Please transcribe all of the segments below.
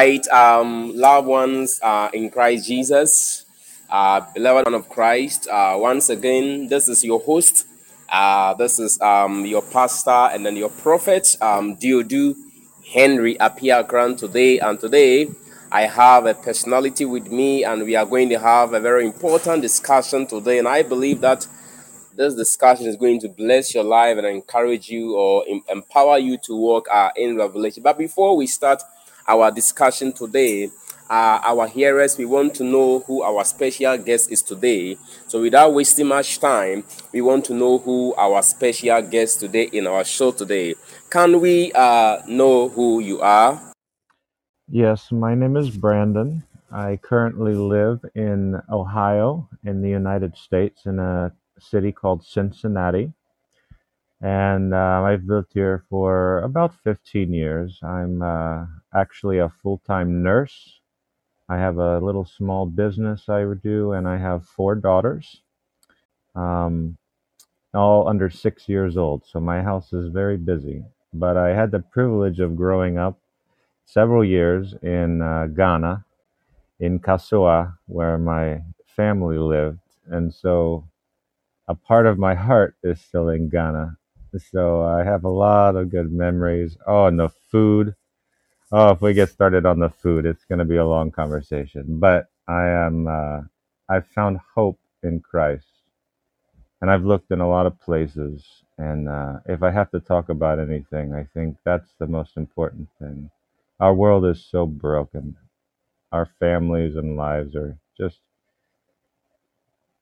Right, um, loved ones uh, in Christ Jesus, uh, beloved one of Christ. Uh, once again, this is your host. Uh, this is um, your pastor and then your prophet, um, Duodu Henry Appiah-Korang today. And today, I have a personality with me, and we are going to have a very important discussion today. And I believe that this discussion is going to bless your life and encourage you or em- empower you to walk uh, in revelation. But before we start our discussion today, uh, our hearers, we want to know who our special guest is today. So, without wasting much time, we want to know who our special guest today in our show today. Can we uh, know who you are? Yes, my name is Brandon. I currently live in Ohio in the United States in a city called Cincinnati. And uh, I've lived here for about 15 years. I'm uh, actually a full time nurse. I have a little small business I do, and I have four daughters, um, all under six years old. So my house is very busy. But I had the privilege of growing up several years in uh, Ghana, in Kasoa, where my family lived. And so a part of my heart is still in Ghana. So I have a lot of good memories. Oh, and the food. Oh, if we get started on the food, it's going to be a long conversation. But I am, uh, I've found hope in Christ. And I've looked in a lot of places. And uh, if I have to talk about anything, I think that's the most important thing. Our world is so broken. Our families and lives are just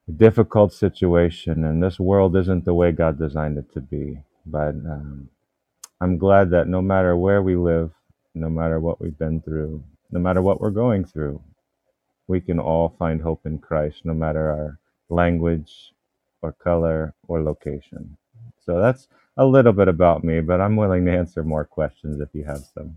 a difficult situation. And this world isn't the way God designed it to be. But um, I'm glad that no matter where we live, no matter what we've been through, no matter what we're going through, we can all find hope in Christ, no matter our language or color or location. So that's a little bit about me, but I'm willing to answer more questions if you have some.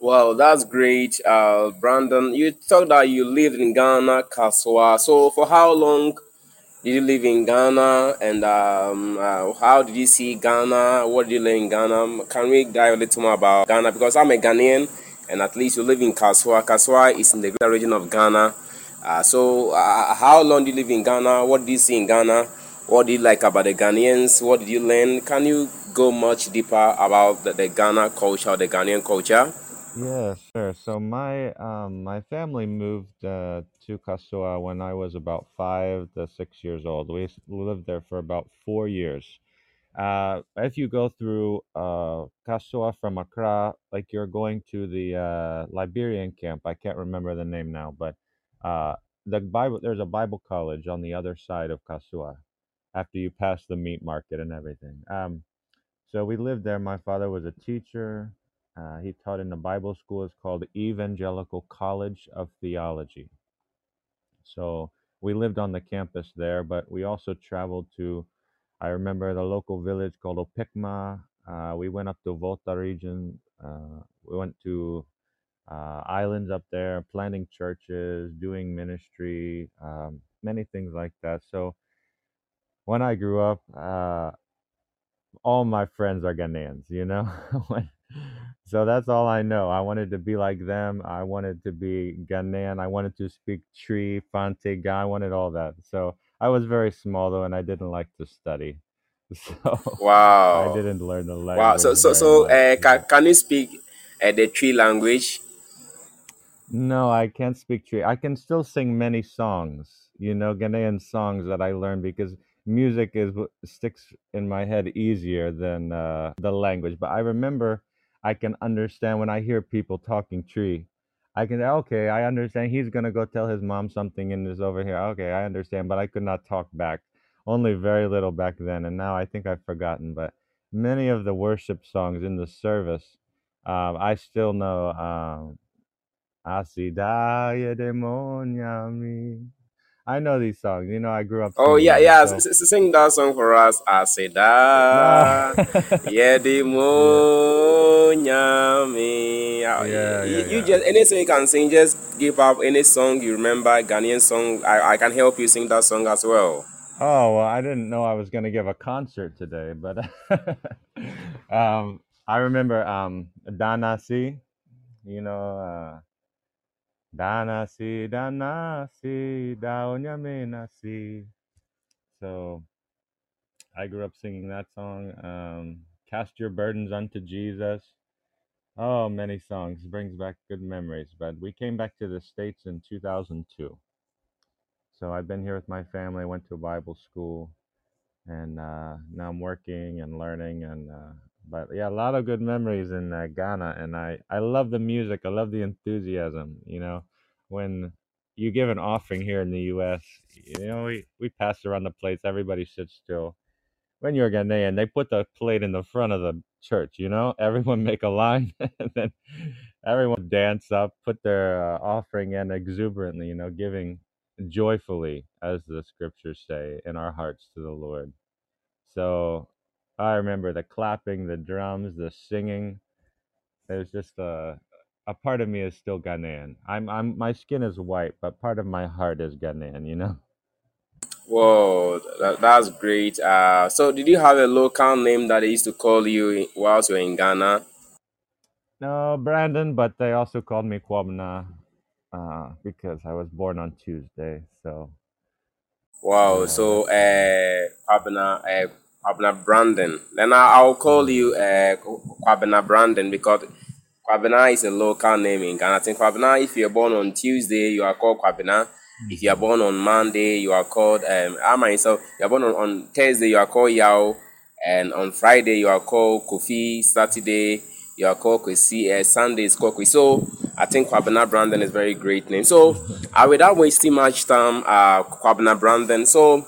Well, that's great, uh, Brandon. You talked that you lived in Ghana, Kasoa. So, for how long did you live in Ghana, and um, uh, how did you see Ghana? What did you learn in Ghana? Can we dive a little more about Ghana? Because I'm a Ghanaian, and at least you live in Kasoa. Kasoa is in the greater region of Ghana. Uh, so, uh, how long did you live in Ghana? What did you see in Ghana? What did you like about the Ghanaians? What did you learn? Can you go much deeper about the, the Ghana culture, the Ghanaian culture? Yeah, sure. So my um my family moved uh, to Kasoa when I was about five to six years old. We lived there for about four years. Uh, if you go through uh Kasoa from Accra, like you're going to the uh Liberian camp. I can't remember the name now, but uh the Bible there's a Bible college on the other side of Kasoa after you pass the meat market and everything. Um, so we lived there. My father was a teacher. Uh, he taught in a Bible school. It's called the Evangelical College of Theology. So we lived on the campus there, but we also traveled to, I remember the local village called Opikma. Uh, we went up to Volta region. Uh, we went to uh, islands up there, planting churches, doing ministry, um, many things like that. So when I grew up, uh, all my friends are Ghanaians, you know? When- so that's all I know. I wanted to be like them. I wanted to be Ghanaian. I wanted to speak Twi, Fante, Ga. I wanted all that. So I was very small though, and I didn't like to study. So wow, I didn't learn the language. Wow. So, so, very so, much. uh, can, can you speak uh, the Twi language? no, I can't speak Twi. I can still sing many songs, you know, Ghanaian songs that I learned because music is what sticks in my head easier than uh, the language. But I remember I can understand when I hear people talking Twi. I can okay, I understand. He's gonna go tell his mom something and is over here. Okay, I understand, but I could not talk back. Only very little back then, and now I think I've forgotten. But many of the worship songs in the service, um, I still know. Um, Asidaya demoniami. I know these songs. You know, I grew up Oh, yeah, yeah. So Sing that song for us. I said, no, ah, yeah, the yeah. Yeah, You, yeah, you yeah. just anything you can sing. Just give up any song you remember, Ghanaian song. I, I can help you sing that song as well. Oh well, I didn't know I was going to give a concert today, but um, I remember um, Danasi. You know, uh, Dana si, Dana si, na si. So I grew up singing that song. Um, Cast your burdens unto Jesus. Oh, many songs brings back good memories. But we came back to the states in 2002. So I've been here with my family. Went to Bible school, and uh, now I'm working and learning. And uh, but yeah, a lot of good memories in uh, Ghana. And I I love the music. I love the enthusiasm. You know, when you give an offering here in the U.S., you know we we pass around the plates. Everybody sits still when you're Ghanaian, they put the plate in the front of the church, you know? Everyone make a line and then everyone dance up, put their uh, offering in exuberantly, you know, giving joyfully, as the scriptures say, in our hearts to the Lord. So I remember the clapping, the drums, the singing. There's just a a part of me is still Ghanaian. I'm I'm my skin is white, but part of my heart is Ghanaian, you know? Whoa, that, that's great. Uh, so did you have a local name that they used to call you whilst you were in Ghana? No, Brandon, but they also called me Kwabena uh, because I was born on Tuesday. So Wow, so uh, Kwabena, uh, Kwabena Brandon. Then I, I'll call Mm. you uh, Kwabena Brandon because Kwabena is a local name in Ghana. I think Kwabena, if you're born on Tuesday, you are called Kwabena. If you are hmm born on Monday, you are called, um, I myself, you are born on, on Thursday, you are called Yao. And on Friday, you are called Kofi. Saturday, you are called Kwesi. Uh, Sunday is called Kwesi. So I think Kwabena Brandon is a very great name. So uh, without wasting much time, uh, Kwabena Brandon. So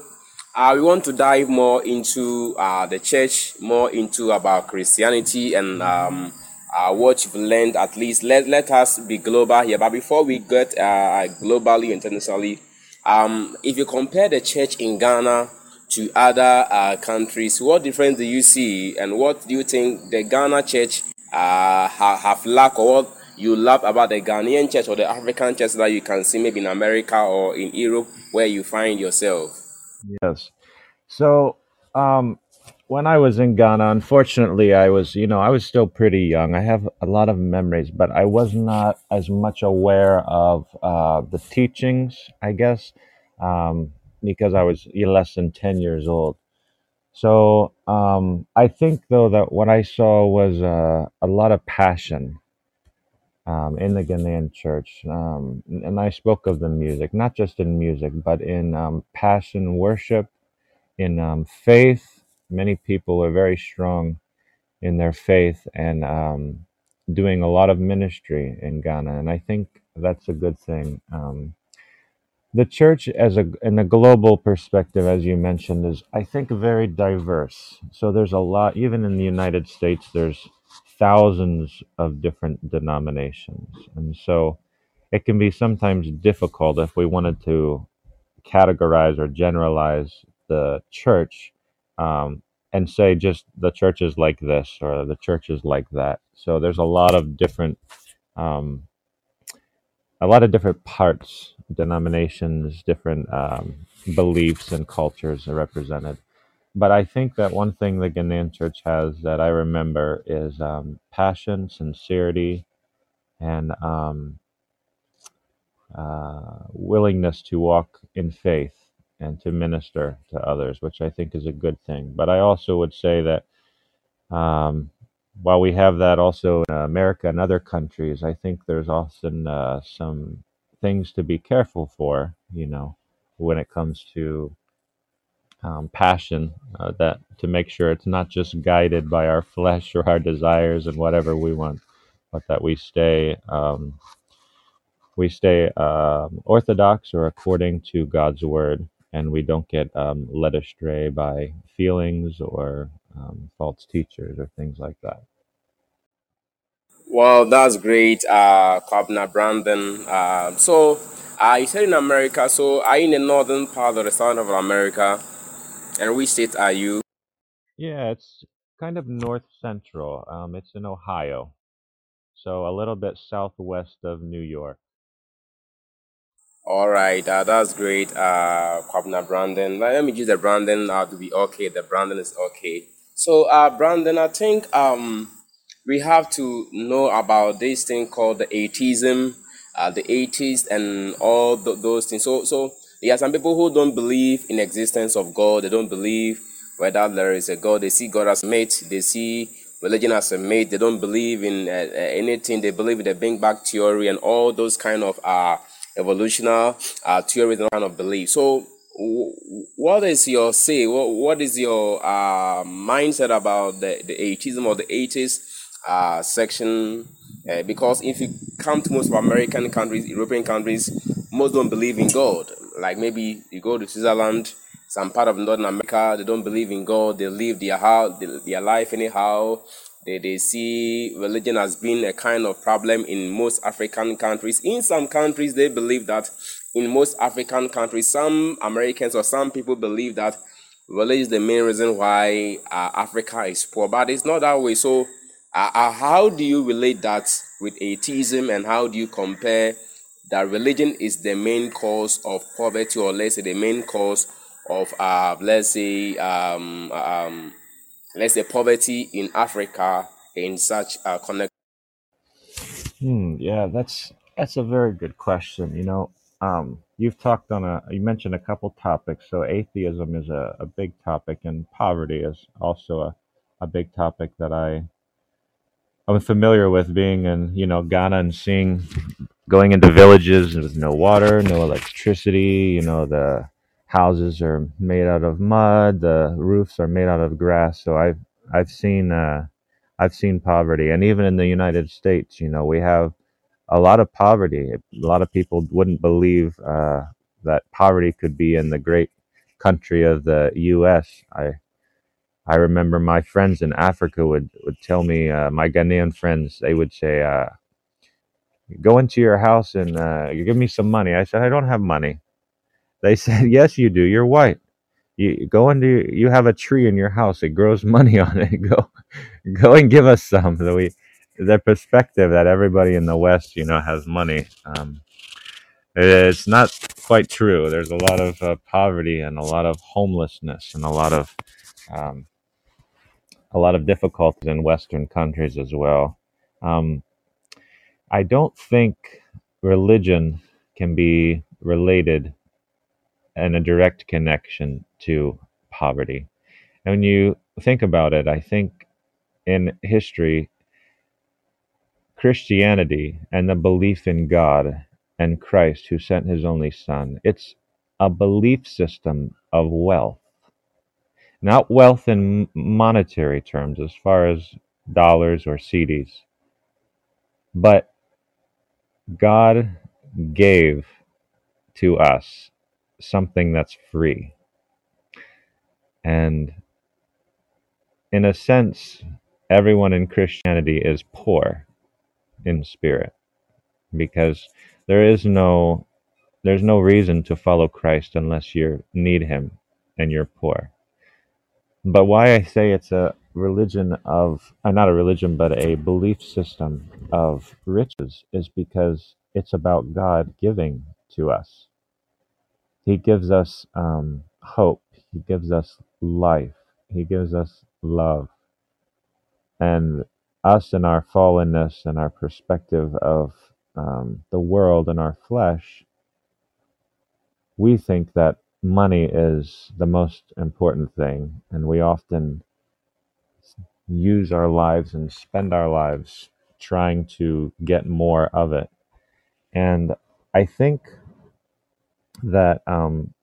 uh, we want to dive more into uh, the church, more into about Christianity and um, uh, what you've learned. At least let let us be global here. But before we get uh, globally internationally, um, if you compare the church in Ghana to other uh, countries, what difference do you see, and what do you think the Ghana church uh, ha- have lack, or what you love about the Ghanaian church or the African church that you can see maybe in America or in Europe where you find yourself? Yes. So um, when I was in Ghana, unfortunately, I was, you know, I was still pretty young. I have a lot of memories, but I was not as much aware of uh, the teachings, I guess, um, because I was less than 10 years old. So um, I think, though, that what I saw was uh, a lot of passion um, in the Ghanaian church. Um, and I spoke of the music, not just in music, but in um, passion, worship, in um, faith. Many people are very strong in their faith and um, doing a lot of ministry in Ghana. And I think that's a good thing. Um, the church as a in a global perspective as you mentioned is i think very diverse so there's a lot even in the united states there's thousands of different denominations and so it can be sometimes difficult if we wanted to categorize or generalize the church um, and say just the church is like this or the church is like that so there's a lot of different um, a lot of different parts, denominations, different um, beliefs and cultures are represented. But I think that one thing the Ghanaian church has that I remember is um, passion, sincerity, and um, uh, willingness to walk in faith and to minister to others, which I think is a good thing. But I also would say that Um, while we have that also in America and other countries, I think there's often uh, some things to be careful for, you know, when it comes to um, passion, uh, that to make sure it's not just guided by our flesh or our desires and whatever we want, but that we stay um, we stay um, orthodox or according to God's word, and we don't get um, led astray by feelings or um, false teachers or things like that. Well, that's great, uh, Brandon. Uh, so, uh, you said in America, so are you in the northern part of the southern of America? And which state are you? Yeah, it's kind of north central. Um, it's in Ohio, so a little bit southwest of New York. All right, uh, that's great, uh, Kwabena Brandon. Let me use the Brandon uh, to be okay. The Brandon is okay. So, uh, Brandon, I think um, we have to know about this thing called the atheism, uh, the atheist, and all th- those things. So, so there are some people who don't believe in existence of God. They don't believe whether there is a God. They see God as mate. They see religion as a mate. They don't believe in uh, uh, anything. They believe in the Big Bang theory and all those kind of uh, evolutionary uh, theories and kind of beliefs. So, w- what is your say? What, what is your uh, mindset about the, the atheism or the atheist uh, section? Uh, because if you come to most of American countries, European countries, most don't believe in God. Like maybe you go to Switzerland, some part of Northern America, they don't believe in God. They live their house, their life anyhow. They, they see religion as being a kind of problem in most African countries. In some countries, they believe that in most African countries, some Americans or some people believe that religion is the main reason why uh, Africa is poor. But it's not that way. So, uh, uh, how do you relate that with atheism and how do you compare that religion is the main cause of poverty or let's say the main cause of uh, let's say um, um, let's say poverty in Africa in such a connect. Hmm, yeah, that's that's a very good question. You know, um, you've talked on a you mentioned a couple topics. So atheism is a, a big topic, and poverty is also a, a big topic that I I'm familiar with being in you know Ghana and seeing going into villages with no water, no electricity. You know the houses are made out of mud, the roofs are made out of grass. So I've I've seen uh, I've seen poverty, and even in the United States, you know, we have a lot of poverty. A lot of people wouldn't believe uh, that poverty could be in the great country of the U.S. I I remember my friends in Africa would would tell me, uh, my Ghanaian friends, they would say, uh, "Go into your house and uh, you give me some money." I said, "I don't have money." They said, "Yes, you do. You're white. You go into you have a tree in your house. It grows money on it. Go, go and give us some." So we, the perspective that everybody in the West, you know, has money. Um, it's not quite true. There's a lot of uh, poverty and a lot of homelessness and a lot of um, a lot of difficulties in Western countries as well. Um, I don't think religion can be related in a direct connection to poverty. And when you think about it, I think in history, Christianity and the belief in God and Christ who sent his only son, it's a belief system of wealth. Not wealth in monetary terms as far as dollars or CDs, but God gave to us something that's free. And in a sense, everyone in Christianity is poor in spirit because there is no there's no reason to follow Christ unless you need him and you're poor. But why I say it's a religion of uh, not a religion but a belief system of riches is because it's about God giving to us. He gives us um, hope. He gives us life. He gives us love. And us in our fallenness and our perspective of um, the world and our flesh, we think that money is the most important thing. And we often use our lives and spend our lives trying to get more of it. And I think that um,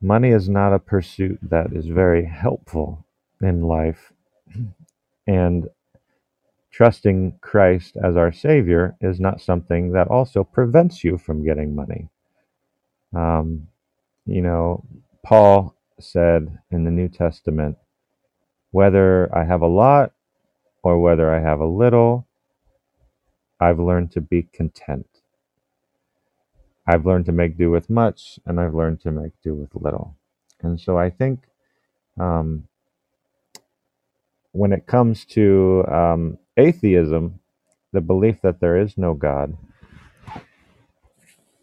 money is not a pursuit that is very helpful in life. And trusting Christ as our Savior is not something that also prevents you from getting money. Um, you know, Paul said in the New Testament, whether I have a lot or whether I have a little, I've learned to be content. I've learned to make do with much, and I've learned to make do with little. And so I think um, when it comes to um, atheism, the belief that there is no God,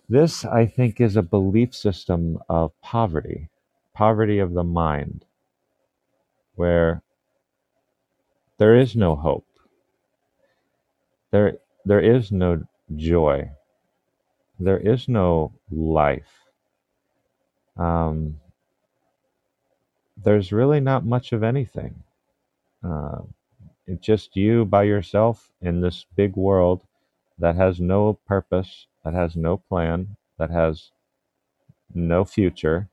this I think is a belief system of poverty, poverty of the mind, where there is no hope. there there is no joy. There is no life. Um, there's really not much of anything. Uh, it's just you by yourself in this big world that has no purpose that has no plan that has no future.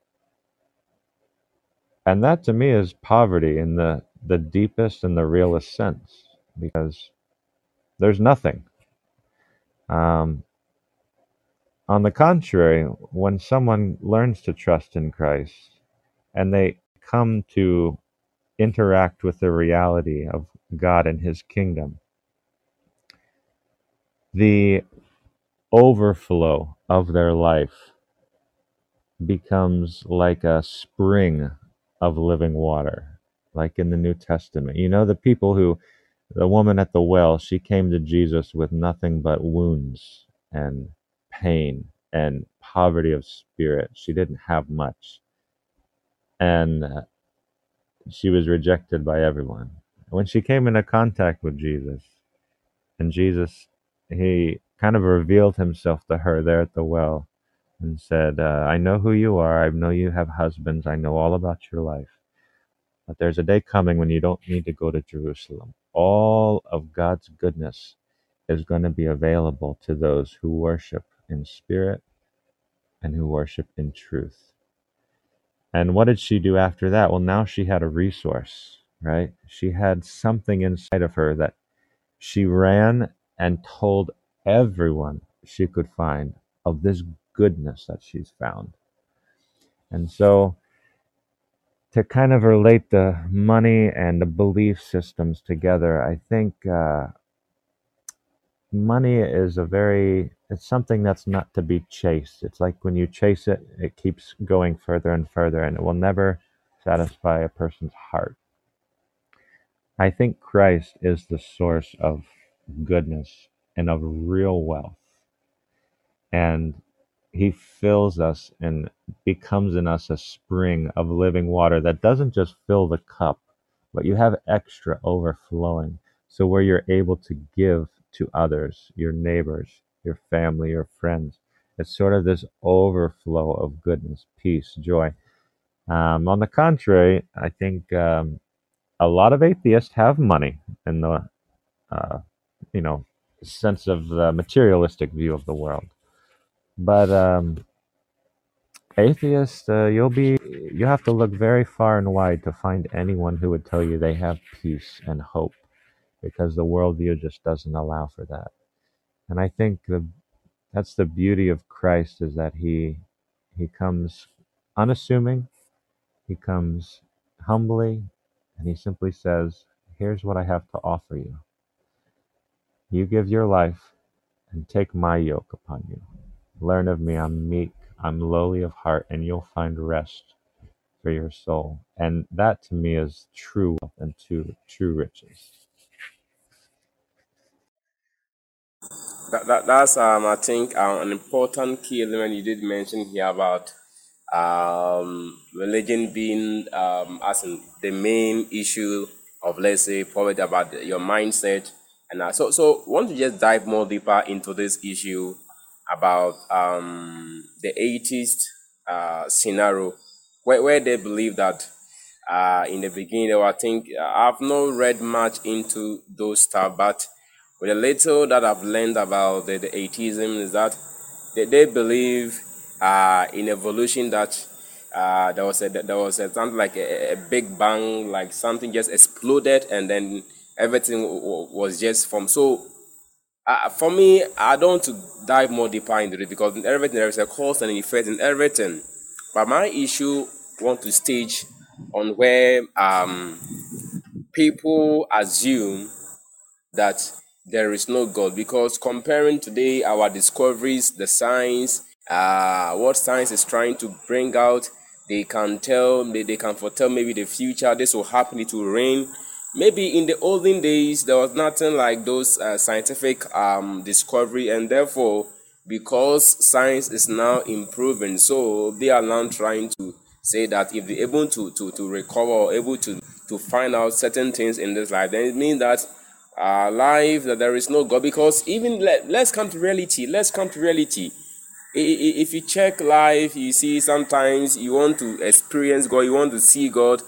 And that to me is poverty in the the deepest and the realest sense because there's nothing. Um, On the contrary, when someone learns to trust in Christ and they come to interact with the reality of God and His kingdom, the overflow of their life becomes like a spring of living water, like in the New Testament. You know, the people who, the woman at the well, she came to Jesus with nothing but wounds and pain and poverty of spirit. She didn't have much. And she was rejected by everyone. When she came into contact with Jesus, and Jesus, he kind of revealed himself to her there at the well and said, uh, I know who you are. I know you have husbands. I know all about your life. But there's a day coming when you don't need to go to Jerusalem. All of God's goodness is going to be available to those who worship in spirit and who worship in truth. And what did she do after that? Well, now she had a resource, right? She had something inside of her that she ran and told everyone she could find of this goodness that she's found. And so, to kind of relate the money and the belief systems together, I think uh, money is a very it's something that's not to be chased it's like when you chase it it keeps going further and further and it will never satisfy a person's heart i think christ is the source of goodness and of real wealth and he fills us and becomes in us a spring of living water that doesn't just fill the cup, but you have extra overflowing. So, where you're able to give to others, your neighbors, your family, your friends, it's sort of this overflow of goodness, peace, joy. Um, on the contrary, I think um, a lot of atheists have money in the, uh, you know, sense of the materialistic view of the world but um, atheists, uh, you'll be you have to look very far and wide to find anyone who would tell you they have peace and hope, because the worldview just doesn't allow for that. And I think the that's the beauty of Christ is that he he comes unassuming, he comes humbly, and he simply says, "Here's what I have to offer you. You give your life, and take my yoke upon you." Learn of me, I'm meek, I'm lowly of heart, and you'll find rest for your soul. And that to me is true wealth and true, true riches. That, that that's um I think um, an important key element you did mention here about um religion being um as in the main issue of let's say poverty about your mindset and uh, so so want to just dive more deeper into this issue about um the atheist uh scenario. Where, where they believe that uh in the beginning I think uh, I've not read much into those stuff but with the little that I've learned about the, the atheism is that they, they believe uh, in evolution that uh, there was a there was a, something like a, a big bang, like something just exploded, and then everything w- w- was just formed. So uh, for me, I don't want to dive more deeper into it because in everything there is a cause and an effect in everything. But my issue want to stage on where um, people assume that there is no God because comparing today our discoveries, the science, uh, what science is trying to bring out, they can tell, they, they can foretell maybe the future, this will happen, it will rain. Maybe in the olden days, there was nothing like those uh, scientific um, discovery, and therefore, because science is now improving, so they are now trying to say that if they're able to, to, to recover or able to, to find out certain things in this life, then it means that uh, life that there is no God. Because even let, let's come to reality. Let's come to reality. If you check life, you see sometimes you want to experience God, you want to see God.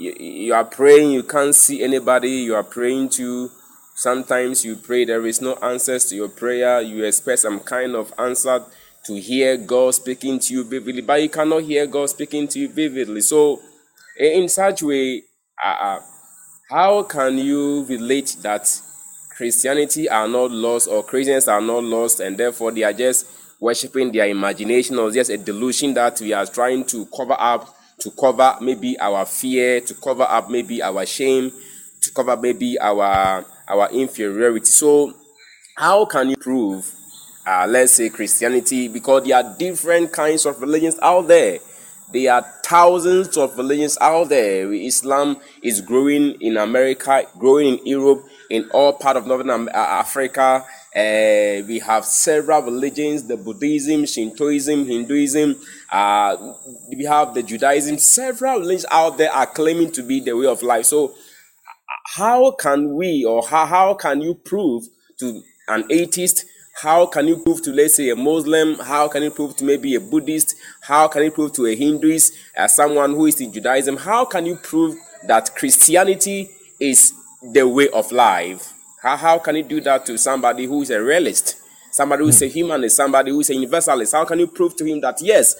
You, you are praying, you can't see anybody you are praying to. Sometimes you pray, there is no answers to your prayer. You expect some kind of answer to hear God speaking to you vividly, but you cannot hear God speaking to you vividly. So, in such way, uh, uh how can you relate that Christianity are not lost or Christians are not lost and therefore they are just worshiping their imagination or just a delusion that we are trying to cover up, to cover maybe our fear, to cover up maybe our shame, to cover maybe our our inferiority. So how can you prove uh, let's say Christianity because there are different kinds of religions out there. There are thousands of religions out there. Islam is growing in America, growing in Europe, in all part of Northern uh, Africa. Uh, we have several religions: the Buddhism, Shintoism, Hinduism. Uh, we have the Judaism. Several religions out there are claiming to be the way of life. So, how can we, or how, how can you prove to an atheist how can you prove to, let's say, a Muslim? How can you prove to maybe a Buddhist? How can you prove to a Hinduist, as someone who is in Judaism? How can you prove that Christianity is the way of life? How, how can you do that to somebody who is a realist? Somebody who is a humanist, somebody who is a universalist? How can you prove to him that, yes,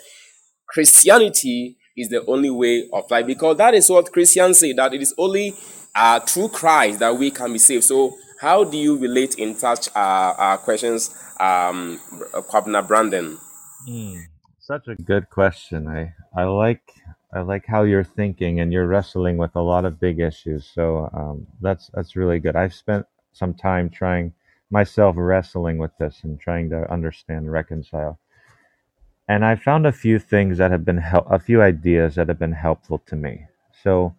Christianity is the only way of life? Because that is what Christians say, that it is only uh, through Christ that we can be saved. So how do you relate in such uh, uh, questions, um, Kwabena Brandon? Mm, such a good question. I, I like I like how you're thinking and you're wrestling with a lot of big issues. So um, that's that's really good. I've spent some time trying myself wrestling with this and trying to understand and reconcile. And I found a few things that have been hel- a few ideas that have been helpful to me. So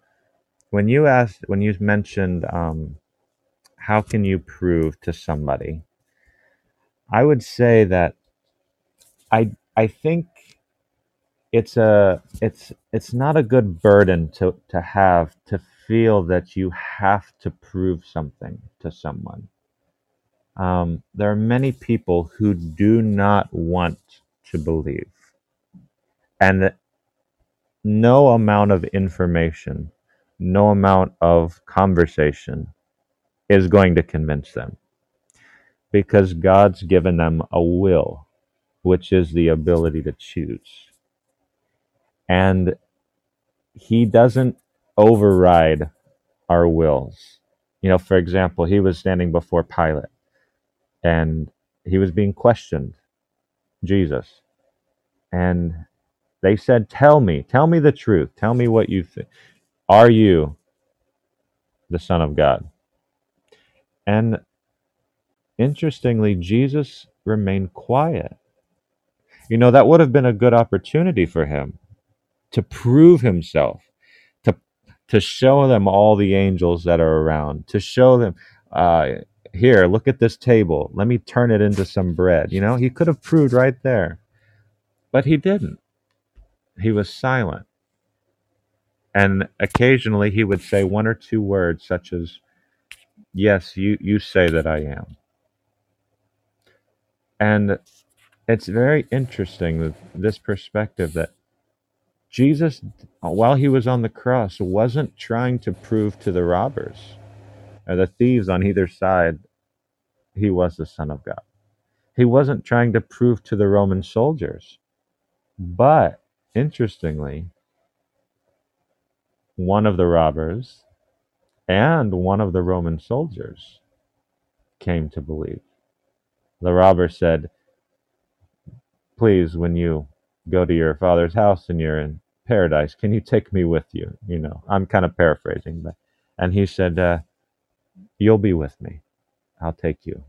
when you asked when you mentioned um, how can you prove to somebody? I would say that I I think it's a it's it's not a good burden to to have to feel that you have to prove something to someone. Um, there are many people who do not want to believe, and no amount of information, no amount of conversation is going to convince them because God's given them a will, which is the ability to choose. And He doesn't override our wills. You know, for example, he was standing before Pilate and he was being questioned, Jesus. And they said, Tell me, tell me the truth. Tell me what you think. Are you the Son of God? And interestingly, Jesus remained quiet. You know, that would have been a good opportunity for him to prove himself, to show them all the angels that are around, to show them, uh, here, look at this table. Let me turn it into some bread. You know, he could have proved right there, but he didn't. He was silent. And occasionally he would say one or two words, such as, Yes, you, you say that I am. And it's very interesting this perspective that Jesus, while he was on the cross, wasn't trying to prove to the robbers or the thieves on either side he was the Son of God. He wasn't trying to prove to the Roman soldiers. But interestingly, one of the robbers and one of the Roman soldiers came to believe. The robber said, Please, when you go to your father's house and you're in paradise, can you take me with you? You know, I'm kind of paraphrasing, but and he said, uh, You'll be with me. I'll take you.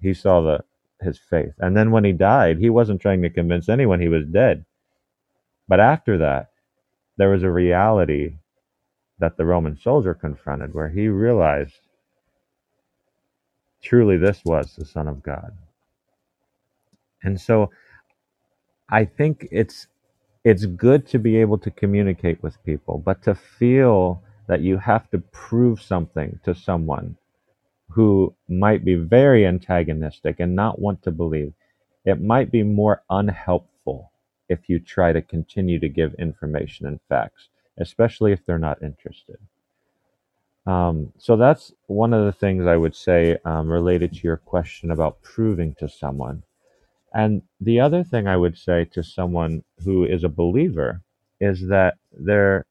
He saw the his faith. And then when he died, he wasn't trying to convince anyone he was dead. But after that, there was a reality that the Roman soldier confronted, where he realized truly this was the Son of God. And so I think it's it's good to be able to communicate with people, but to feel that you have to prove something to someone who might be very antagonistic and not want to believe, it might be more unhelpful if you try to continue to give information and facts, especially if they're not interested. Um, so that's one of the things I would say um, related to your question about proving to someone. And the other thing I would say to someone who is a believer is that there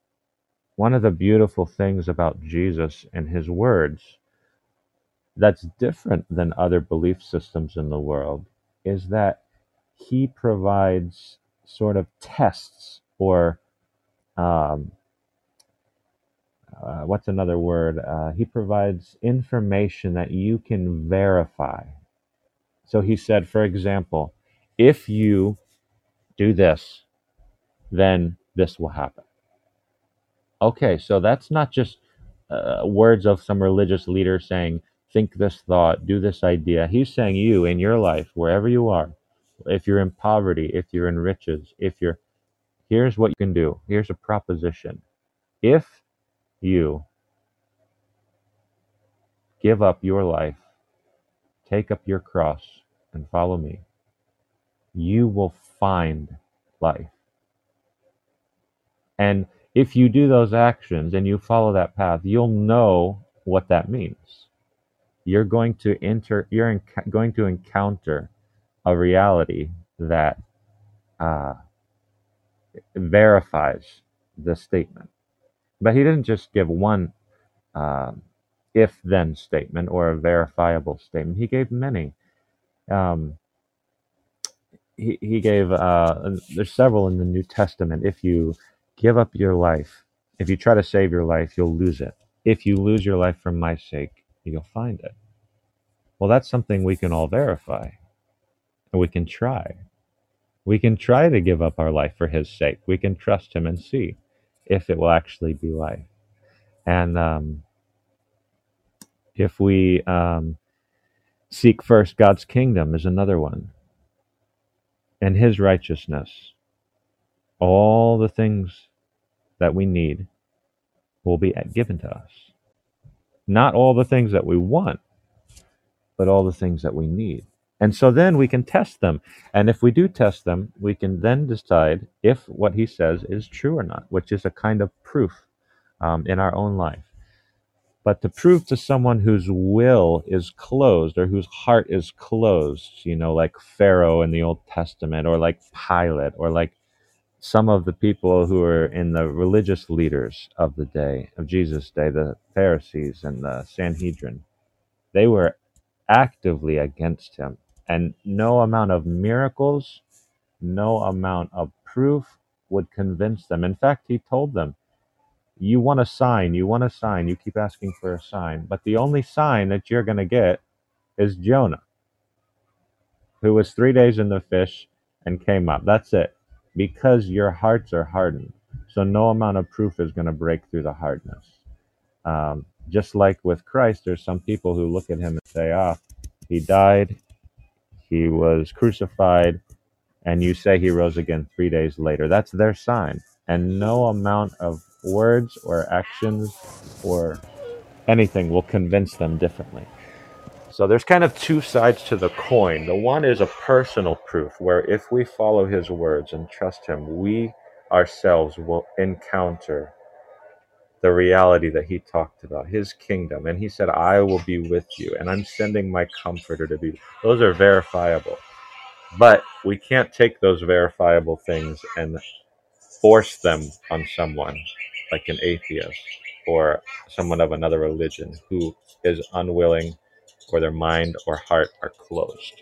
one of the beautiful things about Jesus and his words that's different than other belief systems in the world is that he provides sort of tests or um, uh, what's another word? Uh, he provides information that you can verify. So he said, for example, if you do this, then this will happen. Okay, so that's not just uh, words of some religious leader saying, think this thought, do this idea. He's saying, you in your life, wherever you are, if you're in poverty, if you're in riches, if you're, here's what you can do. Here's a proposition. If you give up your life, take up your cross, and follow me, you will find life. And if you do those actions and you follow that path, you'll know what that means. You're going to enter, you're enc- going to encounter a reality that uh, verifies the statement. But he didn't just give one uh, if then statement or a verifiable statement, he gave many. Um, he, he gave, uh, there's several in the New Testament. If you give up your life, if you try to save your life, you'll lose it. If you lose your life for my sake, you'll find it. Well, that's something we can all verify, and we can try. We can try to give up our life for his sake. We can trust him and see if it will actually be life. And um, if we um, seek first God's kingdom, is another one, and his righteousness, all the things that we need will be given to us. Not all the things that we want, but all the things that we need. And so then we can test them. And if we do test them, we can then decide if what he says is true or not, which is a kind of proof um, in our own life. But to prove to someone whose will is closed or whose heart is closed, you know, like Pharaoh in the Old Testament or like Pilate or like some of the people who were in the religious leaders of the day, of Jesus' day, the Pharisees and the Sanhedrin, they were actively against him. And no amount of miracles, no amount of proof would convince them. In fact, he told them, You want a sign, you want a sign, you keep asking for a sign. But the only sign that you're going to get is Jonah, who was three days in the fish and came up. That's it. Because your hearts are hardened. So no amount of proof is going to break through the hardness. Um, just like with Christ, there's some people who look at him and say, ah, he died, he was crucified, and you say he rose again three days later. That's their sign. And no amount of words or actions or anything will convince them differently. So there's kind of two sides to the coin. The one is a personal proof, where if we follow his words and trust him, we ourselves will encounter the reality that he talked about, his kingdom. And he said, I will be with you, and I'm sending my comforter to be. Those are verifiable. But we can't take those verifiable things and force them on someone like an atheist or someone of another religion who is unwilling or their mind or heart are closed.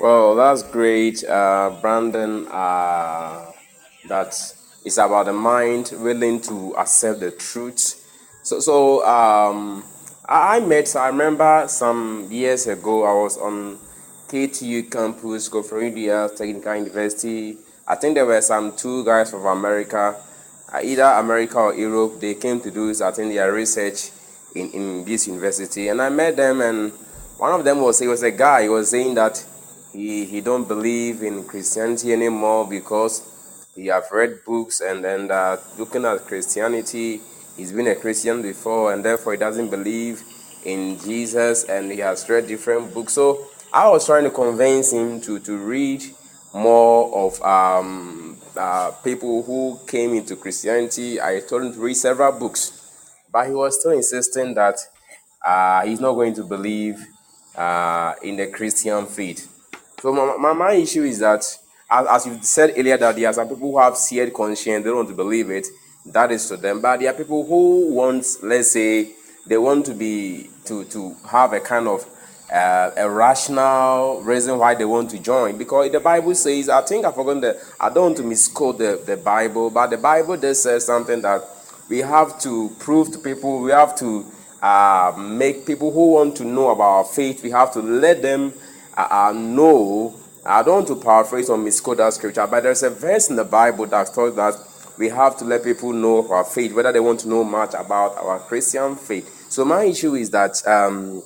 Well, that's great, uh, Brandon. Uh, that it's about the mind willing to accept the truth. So, so um, I, met. I remember some years ago. I was on KTU campus, Koforidua, Technical University. I think there were some two guys from America, either America or Europe. They came to do, think, their research in, in this university, and I met them. And one of them was he was a guy. He was saying that he he don't believe in Christianity anymore because he have read books and then uh, looking at Christianity. He's been a Christian before, and therefore he doesn't believe in Jesus and he has read different books. So I was trying to convince him to, to read more of um, uh, people who came into Christianity. I told him to read several books, but he was still insisting that uh, he's not going to believe uh, in the Christian faith. So my, my, my issue is that, as, as you said earlier, that there are some people who have seared conscience, they don't want to believe it. That is to them. But there are people who want, let's say, they want to be to to have a kind of uh, a rational reason why they want to join because the Bible says I think I forgot that I don't want to misquote the, the Bible but the Bible does say something that we have to prove to people we have to uh, make people who want to know about our faith we have to let them uh, uh know I don't want to paraphrase or misquote that scripture but there's a verse in the Bible that talks that we have to let people know our faith, whether they want to know much about our Christian faith. So my issue is that um,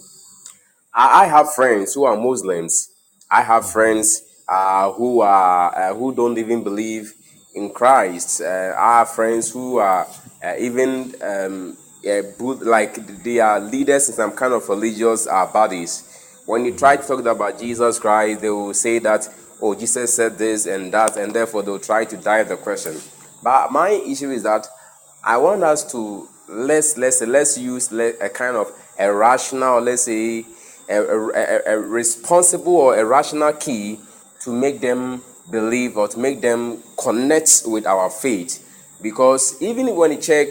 I, I have friends who are Muslims. I have friends uh, who are uh, who don't even believe in Christ. Uh, I have friends who are uh, even um, like they are leaders in some kind of religious uh, bodies. When you try to talk about Jesus Christ, they will say that, oh, Jesus said this and that, and therefore they'll try to dive the question. But my issue is that I want us to let's let's let's use a kind of a rational, let's say a, a, a responsible or a rational key to make them believe or to make them connect with our faith. Because even when you check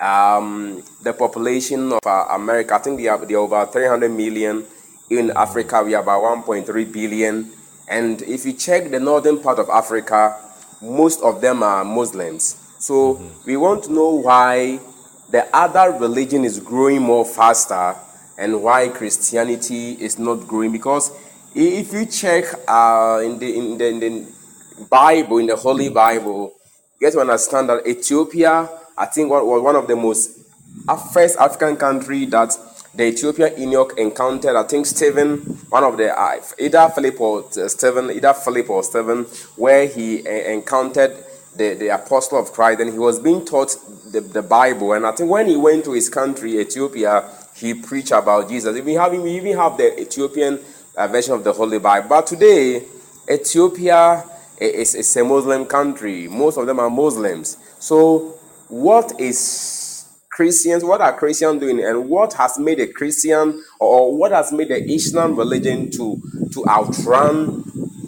um, the population of uh, America, I think they are, they are over 300 million. In Africa, we are about 1.3 billion. And if you check the northern part of Africa, most of them are Muslims. So mm-hmm. we want to know why the other religion is growing more faster and why Christianity is not growing. Because if you check uh, in, the, in, the, in the Bible, in the Holy Bible, you get to understand that Ethiopia, I think, was one of the most first African country that the Ethiopian eunuch encountered, I think Stephen, one of the uh, either Philip or uh, Stephen, either Philip or Stephen, where he uh, encountered the, the apostle of Christ, and he was being taught the, the Bible. And I think when he went to his country, Ethiopia, he preached about Jesus. We have we even have the Ethiopian uh, version of the Holy Bible. But today, Ethiopia is, is a Muslim country. Most of them are Muslims. So, what is Christians, what are Christians doing, and what has made a Christian or what has made the Islam religion to to outrun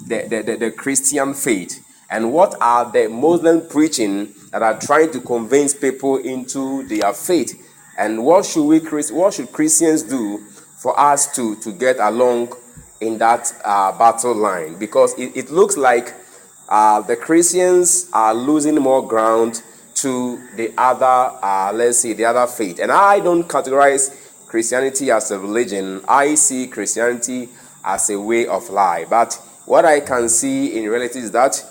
the, the, the, the Christian faith? And what are the Muslim preaching that are trying to convince people into their faith? And what should we what should Christians do for us to, to get along in that uh, battle line? Because it, it looks like uh, the Christians are losing more ground to the other, uh, let's see, the other faith. And I don't categorize Christianity as a religion. I see Christianity as a way of life. But what I can see in reality is that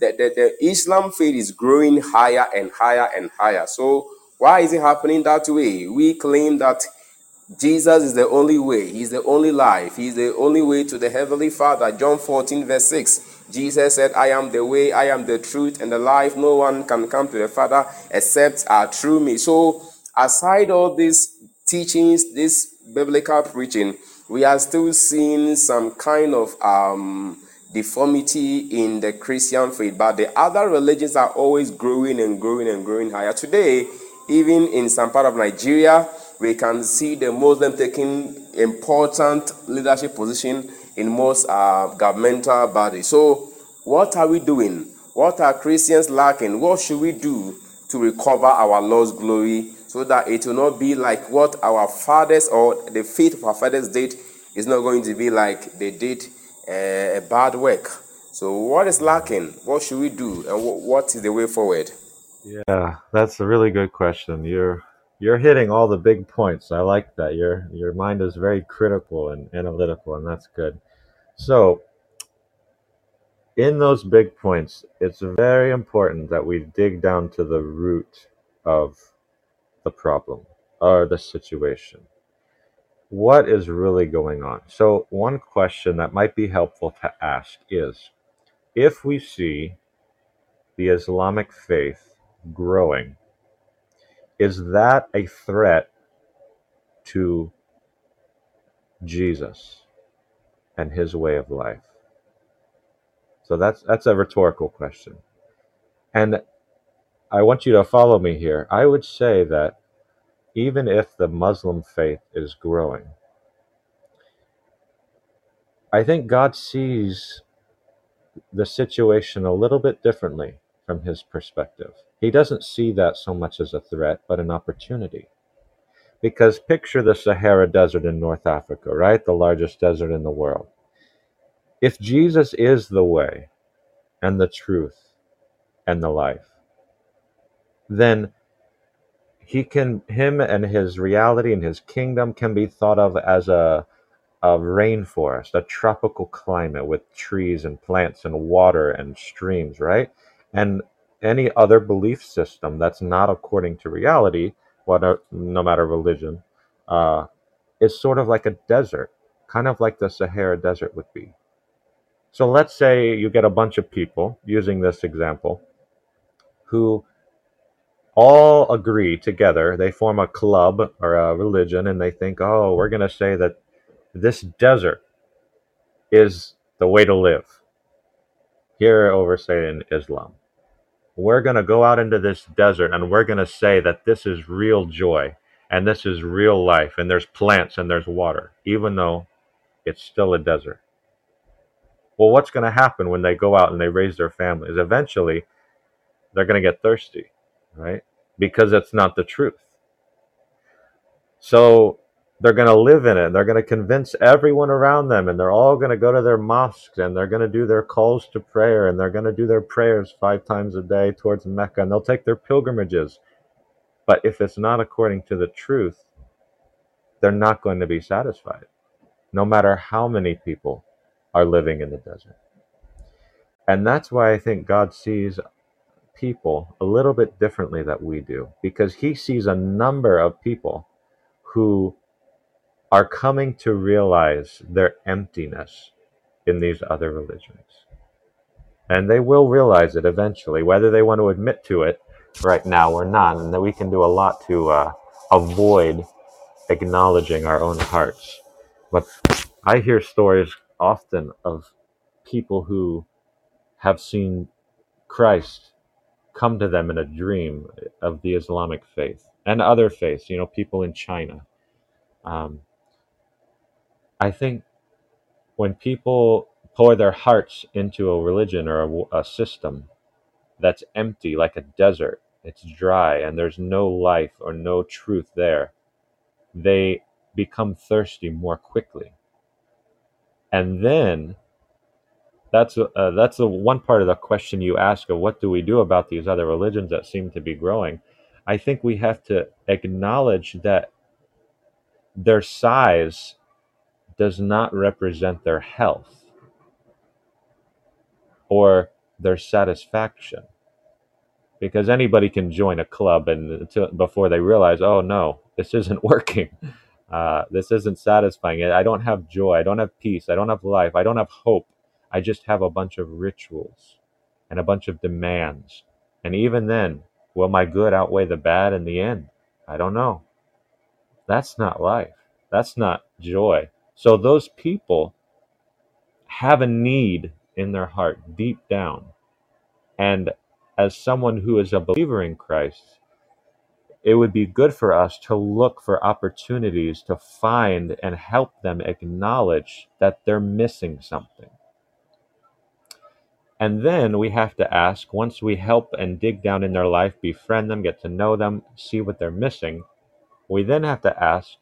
the, the, the Islam faith is growing higher and higher and higher. So why is it happening that way? We claim that Jesus is the only way. He's the only life. He's the only way to the Heavenly Father. John 14, verse 6. Jesus said, I am the way, I am the truth, and the life. No one can come to the Father except uh, through me. So, aside all these teachings, this biblical preaching, we are still seeing some kind of um, deformity in the Christian faith. But the other religions are always growing and growing and growing higher. Today, even in some part of Nigeria, we can see the Muslim taking important leadership position in most uh, governmental bodies. So, what are we doing? What are Christians lacking? What should we do to recover our lost glory so that it will not be like what our fathers or the faith of our fathers did is not going to be like they did uh, a bad work. So, what is lacking? What should we do? And what is the way forward? Yeah, that's a really good question. You're you're hitting all the big points. I like that. Your your mind is very critical and analytical, and that's good. So, in those big points, it's very important that we dig down to the root of the problem or the situation. What is really going on? So, one question that might be helpful to ask is if we see the Islamic faith growing, is that a threat to Jesus and his way of life? So that's that's a rhetorical question. And I want you to follow me here. I would say that even if the Muslim faith is growing, I think God sees the situation a little bit differently from his perspective. He doesn't see that so much as a threat, but an opportunity. Because picture the Sahara Desert in North Africa, right? The largest desert in the world. If Jesus is the way and the truth and the life, then he can him and his reality and his kingdom can be thought of as a a rainforest, a tropical climate with trees and plants and water and streams, right? And any other belief system that's not according to reality, whatever, no matter religion, uh, is sort of like a desert, kind of like the Sahara Desert would be. So let's say you get a bunch of people, using this example, who all agree together. They form a club or a religion and they think, oh, we're going to say that this desert is the way to live. Here over, say, in Islam. We're going to go out into this desert and we're going to say that this is real joy and this is real life and there's plants and there's water, even though it's still a desert. Well, what's going to happen when they go out and they raise their families? Eventually, they're going to get thirsty, right? because it's not the truth. So they're going to live in it. They're going to convince everyone around them, and they're all going to go to their mosques and they're going to do their calls to prayer and they're going to do their prayers five times a day towards Mecca and they'll take their pilgrimages. But if it's not according to the truth, they're not going to be satisfied, no matter how many people are living in the desert. And that's why I think God sees people a little bit differently that we do because he sees a number of people who are coming to realize their emptiness in these other religions. And they will realize it eventually, whether they want to admit to it right now or not. And that we can do a lot to uh, avoid acknowledging our own hearts. But I hear stories often of people who have seen Christ come to them in a dream of the Islamic faith and other faiths, you know, people in China. Um, I think when people pour their hearts into a religion or a, system that's empty, like a desert, it's dry, and there's no life or no truth there, they become thirsty more quickly. And then that's uh, that's the one part of the question you ask of what do we do about these other religions that seem to be growing. I think we have to acknowledge that their size does not represent their health or their satisfaction because anybody can join a club and before they realize oh no this isn't working uh, this isn't satisfying i don't have joy i don't have peace i don't have life i don't have hope I just have a bunch of rituals and a bunch of demands. And even then, will my good outweigh the bad in the end? I don't know. That's not life. That's not joy. So those people have a need in their heart deep down. And as someone who is a believer in Christ, it would be good for us to look for opportunities to find and help them acknowledge that they're missing something and then we have to ask once we help and dig down in their life, befriend them, get to know them, see what they're missing, we then have to ask,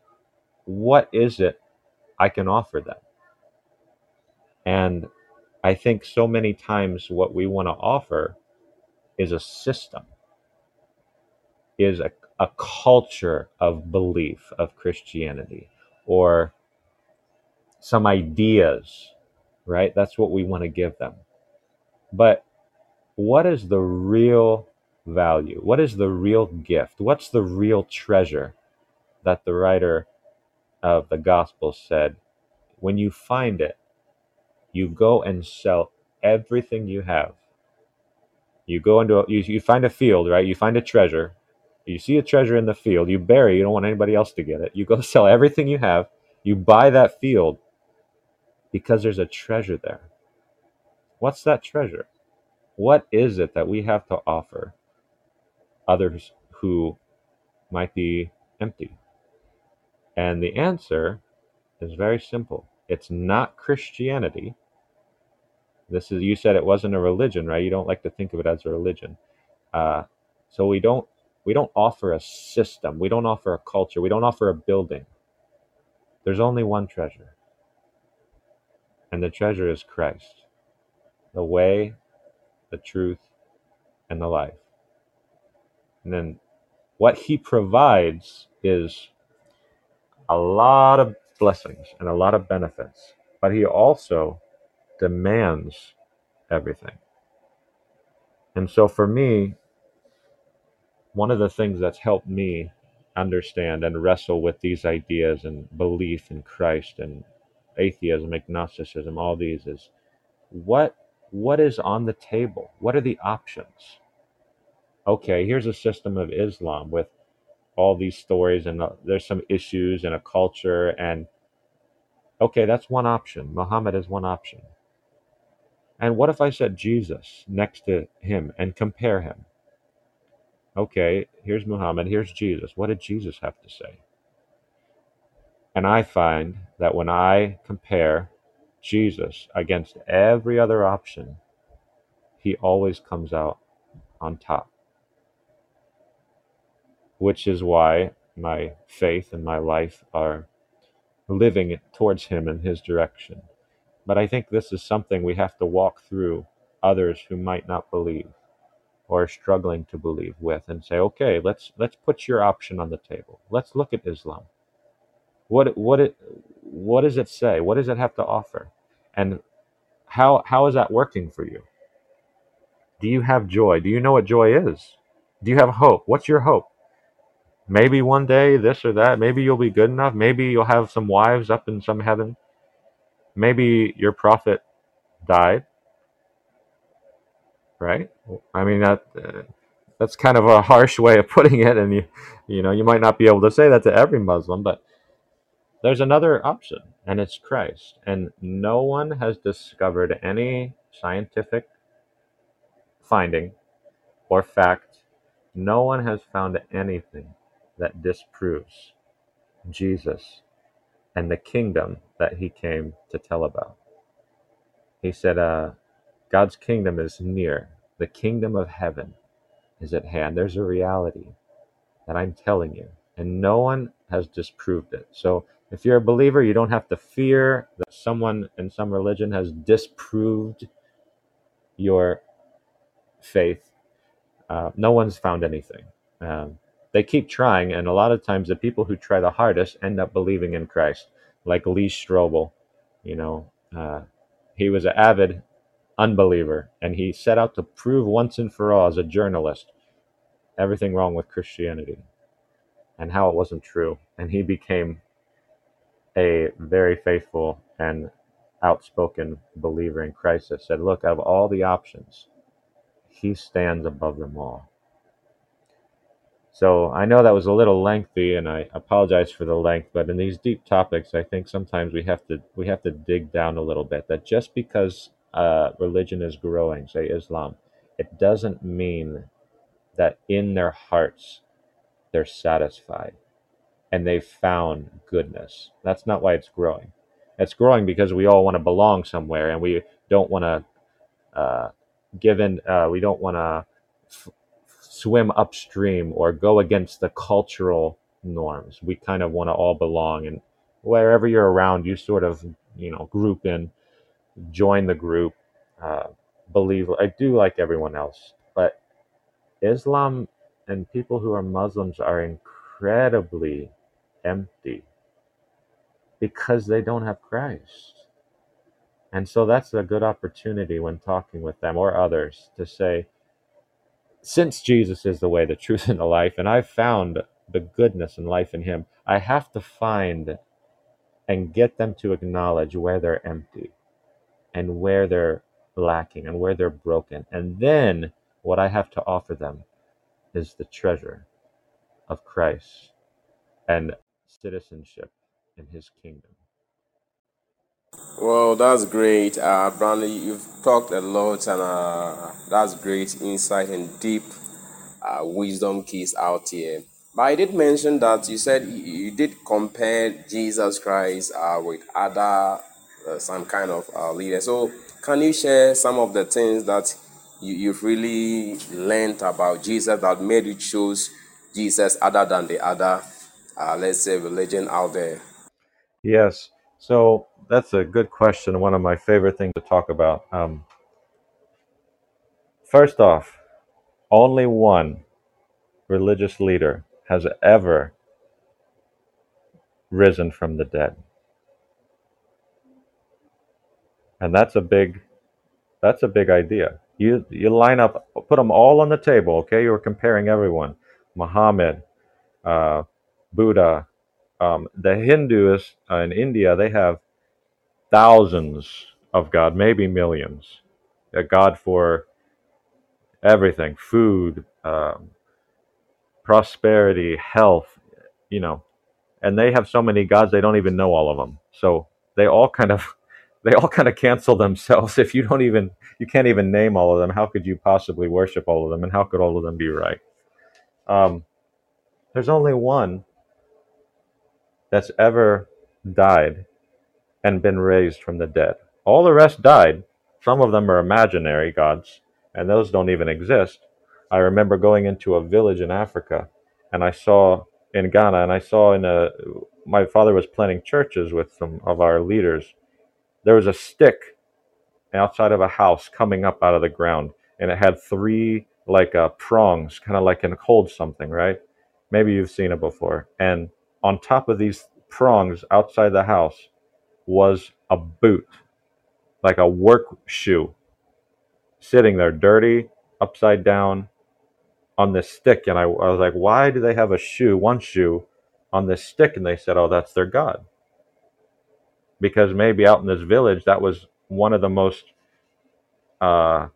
what is it I can offer them? And I think so many times what we want to offer is a system, is a, a culture of belief of Christianity, or some ideas, right? That's what we want to give them. But what is the real value? What is the real gift? What's the real treasure that the writer of the gospel said? When you find it, you go and sell everything you have. You go into a, you, you find a field, right? You find a treasure. You see a treasure in the field, you bury, you don't want anybody else to get it. You go sell everything you have, You buy that field because there's a treasure there. What's that treasure? What is it that we have to offer others who might be empty? And the answer is very simple. It's not Christianity. This is you said it wasn't a religion, right? You don't like to think of it as a religion. Uh, so we don't we don't offer a system. We don't offer a culture. We don't offer a building. There's only one treasure. And the treasure is Christ. The way, the truth, and the life. And then what he provides is a lot of blessings and a lot of benefits, but he also demands everything. And so for me, one of the things that's helped me understand and wrestle with these ideas and belief in Christ and atheism, agnosticism, all these is what what is on the table? What are the options? Okay, here's a system of Islam with all these stories and uh, there's some issues and a culture and okay that's one option. Muhammad is one option. And what if i said jesus next to him and compare him? Okay here's muhammad here's jesus. What did jesus have to say? And i find that when i compare jesus against every other option he always comes out on top which is why my faith and my life are living towards Him in His direction. But I think this is something we have to walk through others who might not believe or are struggling to believe with and say, okay, let's let's put your option on the table. Let's look at Islam. What what it what does it say? What does it have to offer? And how how is that working for you? Do you have joy? Do you know what joy is? Do you have hope? What's your hope? Maybe one day this or that. Maybe you'll be good enough. Maybe you'll have some wives up in some heaven. Maybe your prophet died. Right? I mean that uh, that's kind of a harsh way of putting it and you you know, you might not be able to say that to every Muslim, but there's another option and it's Christ. And no one has discovered any scientific finding or fact. No one has found anything that disproves Jesus and the kingdom that he came to tell about. He said, uh, God's kingdom is near. The kingdom of heaven is at hand. There's a reality that I'm telling you, and no one has disproved it. So if you're a believer, you don't have to fear that someone in some religion has disproved your faith. Uh, no one's found anything. Um, they keep trying, and a lot of times the people who try the hardest end up believing in Christ, like Lee Strobel. You know, uh, he was an avid unbeliever, and he set out to prove once and for all as a journalist everything wrong with Christianity and how it wasn't true. And he became a very faithful and outspoken believer in Christ that said, Look, out of all the options, he stands above them all. So I know that was a little lengthy, and I apologize for the length. But in these deep topics, I think sometimes we have to we have to dig down a little bit. That just because uh, religion is growing, say Islam, it doesn't mean that in their hearts they're satisfied and they've found goodness. That's not why it's growing. It's growing because we all want to belong somewhere, and we don't want to uh, give in. Uh, we don't want to swim upstream or go against the cultural norms. We kind of want to all belong, and wherever you're around, you sort of you know group in, join the group, uh, believe. I do like everyone else, but Islam and people who are Muslims are incredibly empty because they don't have Christ. And so that's a good opportunity when talking with them or others to say, since Jesus is the way, the truth, and the life, and I've found the goodness and life in Him, I have to find and get them to acknowledge where they're empty and where they're lacking and where they're broken. And then what I have to offer them is the treasure of Christ and citizenship in His kingdom. Well, that's great, uh, Brandon. You've talked a lot, and uh, that's great insight and deep uh, wisdom keys out here. But I did mention that you said you, you did compare Jesus Christ uh, with other uh, some kind of uh, leader. So, can you share some of the things that you, you've really learned about Jesus that made you choose Jesus other than the other, uh, let's say, religion out there? Yes. So that's a good question. One of my favorite things to talk about. Um, first off, only one religious leader has ever risen from the dead, and that's a big that's a big idea. You you line up, put them all on the table. Okay, you're comparing everyone. Muhammad, uh, Buddha, um, the Hindus in India, they have thousands of God, maybe millions. A God for everything food, um, prosperity, health, you know. And they have so many gods, they don't even know all of them. So they all kind of. They all kind of cancel themselves. If you don't even, you can't even name all of them. How could you possibly worship all of them? And how could all of them be right? Um, there's only one that's ever died and been raised from the dead. All the rest died. Some of them are imaginary gods, and those don't even exist. I remember going into a village in Africa, and I saw in Ghana, and I saw in a my father was planting churches with some of our leaders. There was a stick outside of a house coming up out of the ground, and it had three like uh, prongs, kind of like in hold something, right? Maybe you've seen it before. And on top of these prongs outside the house was a boot, like a work shoe, sitting there, dirty, upside down on this stick. And I, I was like, why do they have a shoe, one shoe, on this stick? And they said, oh, that's their God. Because maybe out in this village, that was one of the most uh,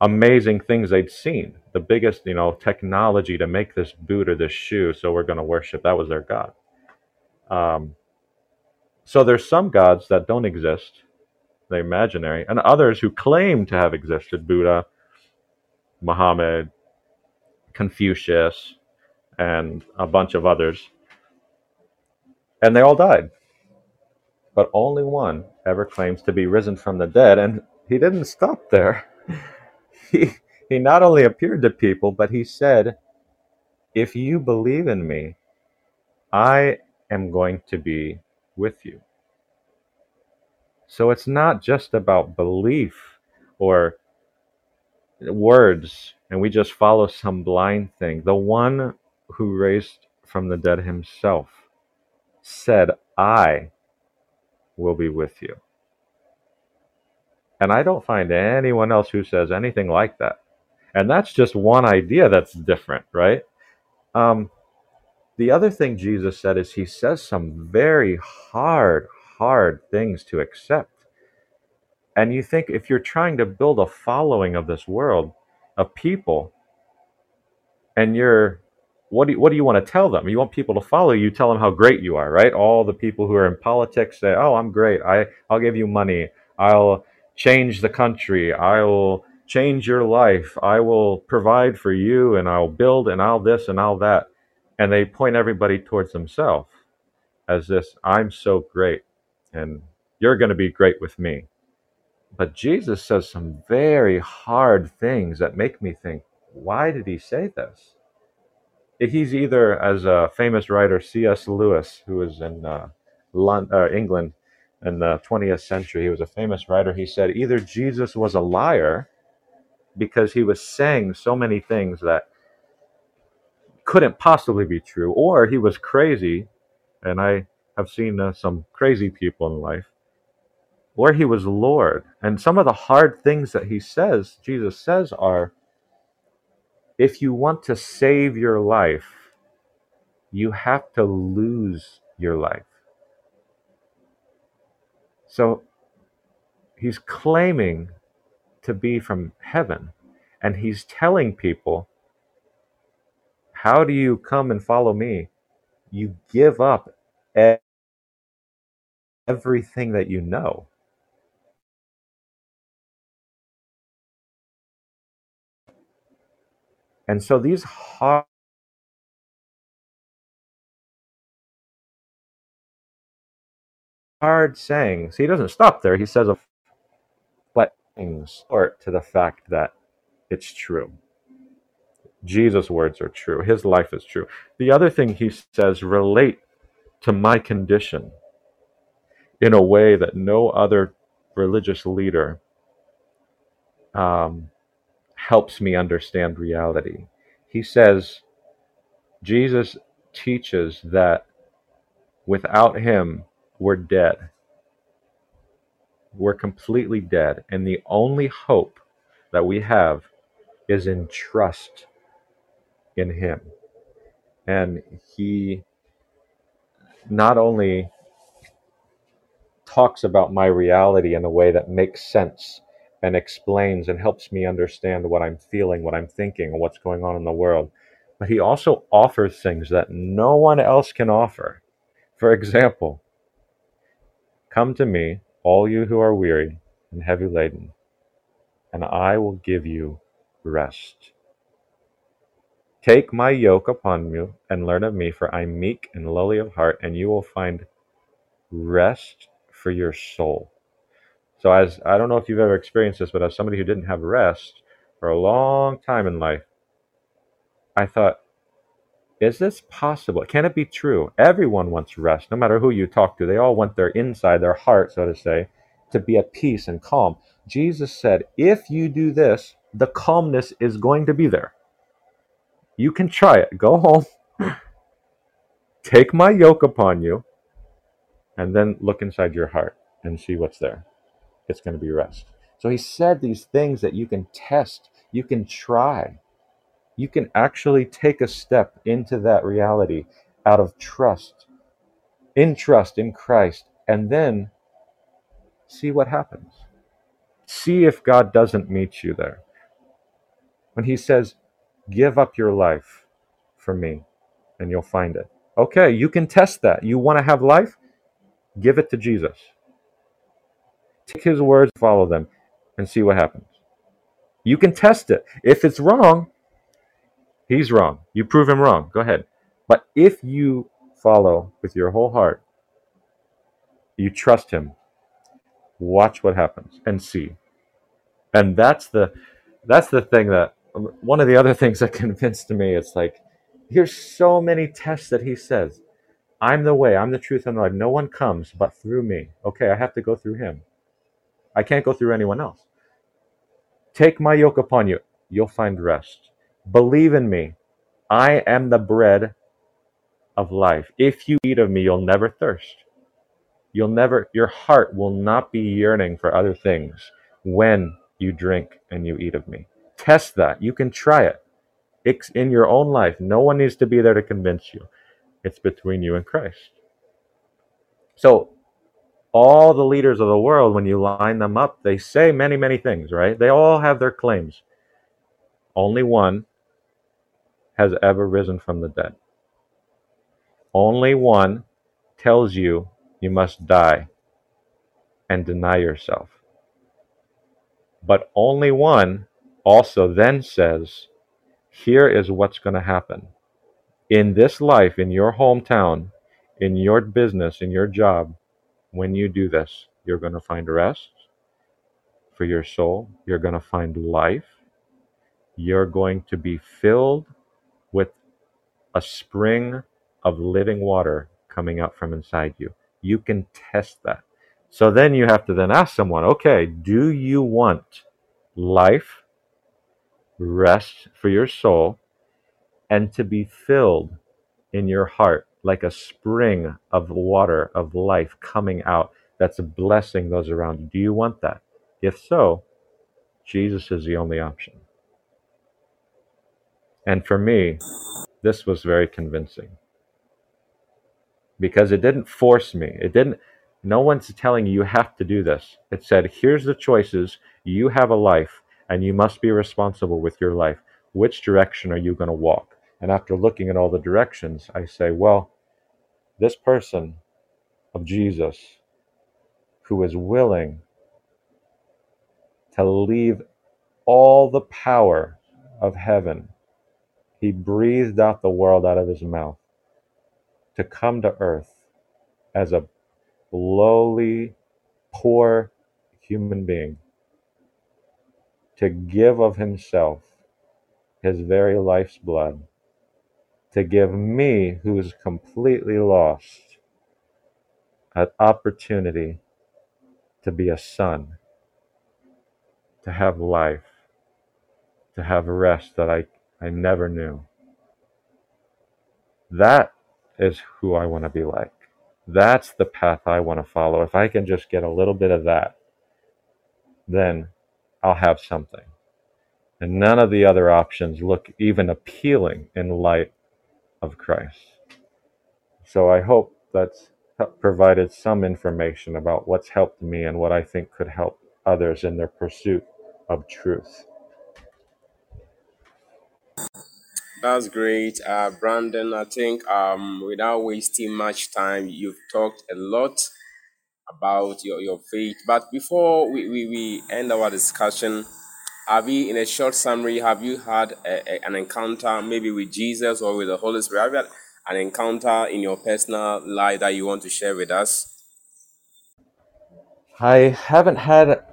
amazing things they'd seen. The biggest, you know, technology to make this boot or this shoe. So we're going to worship. That was their God. Um, so there's some gods that don't exist, they're imaginary, and others who claim to have existed Buddha, Muhammad, Confucius, and a bunch of others. And they all died. But only one ever claims to be risen from the dead, and he didn't stop there. He, he not only appeared to people, but he said, If you believe in me, I am going to be with you. So it's not just about belief or words and we just follow some blind thing. The one who raised from the dead himself said, I will be with you. And I don't find anyone else who says anything like that. And that's just one idea that's different, right? Um, the other thing Jesus said is he says some very hard, hard things to accept. And you think if you're trying to build a following of this world, of people, and you're what do you, what do you want to tell them? You want people to follow you. Tell them how great you are, right? All the people who are in politics say, "Oh, I'm great. I I'll give you money. I'll change the country. I will change your life. I will provide for you, and I'll build, and I'll this, and I'll that." And they point everybody towards themselves as this, "I'm so great, and you're going to be great with me." But Jesus says some very hard things that make me think, why did he say this? He's either, as a famous writer, C.S. Lewis, who was in uh, London, uh, England in the 20th century, he was a famous writer. He said either Jesus was a liar because he was saying so many things that couldn't possibly be true, or he was crazy. And I have seen uh, some crazy people in life where he was Lord. And some of the hard things that he says, Jesus says, are if you want to save your life, you have to lose your life. So he's claiming to be from heaven, and he's telling people, How do you come and follow me? You give up everything that you know. And so these hard, hard sayings, he doesn't stop there. He says, a but things sort to the fact that it's true. Jesus' words are true. His life is true. The other thing he says relate to my condition in a way that no other religious leader um, helps me understand reality. He says, Jesus teaches that without him, we're dead. We're completely dead. And the only hope that we have is in trust in him. And he not only talks about my reality in a way that makes sense and explains and helps me understand what I'm feeling, what I'm thinking, and what's going on in the world. But he also offers things that no one else can offer. For example, come to me, all you who are weary and heavy laden, and I will give you rest. Take my yoke upon you and learn of me, for I am meek and lowly of heart, and you will find rest for your soul. So, as I don't know if you've ever experienced this, but as somebody who didn't have rest for a long time in life, I thought, is this possible? Can it be true? Everyone wants rest, no matter who you talk to. They all want their inside, their heart, so to say, to be at peace and calm. Jesus said, if you do this, the calmness is going to be there. You can try it. Go home, take my yoke upon you, and then look inside your heart and see what's there. It's going to be rest. So he said these things that you can test, you can try. You can actually take a step into that reality out of trust, in trust in Christ, and then see what happens. See if God doesn't meet you there. When he says, Give up your life for me, and you'll find it. Okay, you can test that. You want to have life? Give it to Jesus. Take his words, follow them, and see what happens. You can test it. If it's wrong, he's wrong. You prove him wrong. Go ahead. But if you follow with your whole heart, you trust him, watch what happens and see. And that's the that's the thing that Um, one of the other things that convinced me it's like here's so many tests that he says i'm the way i'm the truth and the life. No one comes but through me. Okay i have to go through him. I can't go through anyone else. Take my yoke upon you you'll find rest. Believe in me i am the bread of life. If you eat of me you'll never thirst. You'll never your heart will not be yearning for other things when you drink and you eat of me Test that. You can try it. It's in your own life. No one needs to be there to convince you. It's between you and Christ. So, all the leaders of the world, when you line them up, they say many, many things, right? They all have their claims. Only one has ever risen from the dead. Only one tells you you must die and deny yourself. But only one also then says, here is what's going to happen. In this life, in your hometown, in your business, in your job, when you do this, you're going to find rest for your soul. You're going to find life. You're going to be filled with a spring of living water coming out from inside you. You can test that. So then you have to then ask someone, okay, do you want life rest for your soul, and to be filled in your heart like a spring of water of life coming out that's blessing those around you. Do you want that? If so, Jesus is the only option. And for me, this was very convincing because it didn't force me. It didn't, no one's telling you you have to do this. It said, here's the choices. You have a life and you must be responsible with your life. Which direction are you going to walk? And after looking at all the directions, I say, well, this person of Jesus who is willing to leave all the power of heaven. He breathed out the world out of his mouth to come to earth as a lowly, poor human being, to give of himself his very life's blood, to give me, who is completely lost, an opportunity to be a son, to have life, to have rest that I, I never knew. That is who I want to be like. That's the path I want to follow. If I can just get a little bit of that, then I'll have something. And none of the other options look even appealing in light of Christ. So I hope that's provided some information about what's helped me and what I think could help others in their pursuit of truth. That's great, uh, Brandon. I think um, without wasting much time, you've talked a lot about your, your faith. But before we, we, we end our discussion, have you, in a short summary, have you had a, a, an encounter maybe with Jesus or with the Holy Spirit? Have you had an encounter in your personal life that you want to share with us? I haven't had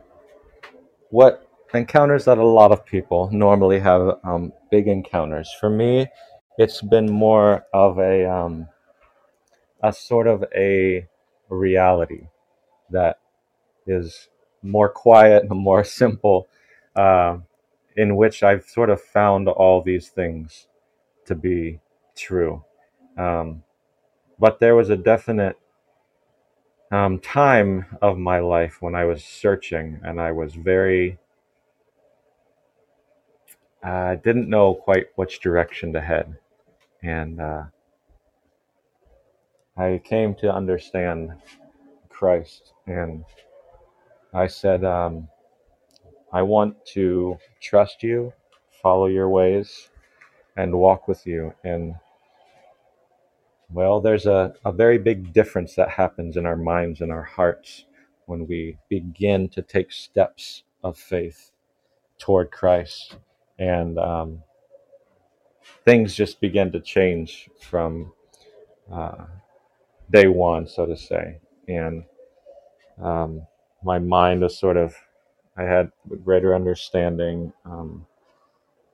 what encounters that a lot of people normally have um, big encounters. For me, it's been more of a um, a sort of a reality that is more quiet and more simple, uh, in which I've sort of found all these things to be true. Um, but there was a definite um, time of my life when I was searching and I was very, I uh, didn't know quite which direction to head. And uh, I came to understand Christ. And I said, um, I want to trust you, follow your ways, and walk with you. And well, there's a, a very big difference that happens in our minds and our hearts when we begin to take steps of faith toward Christ. And um, things just begin to change from uh, day one, so to say. And um, my mind was sort of, I had greater understanding. Um,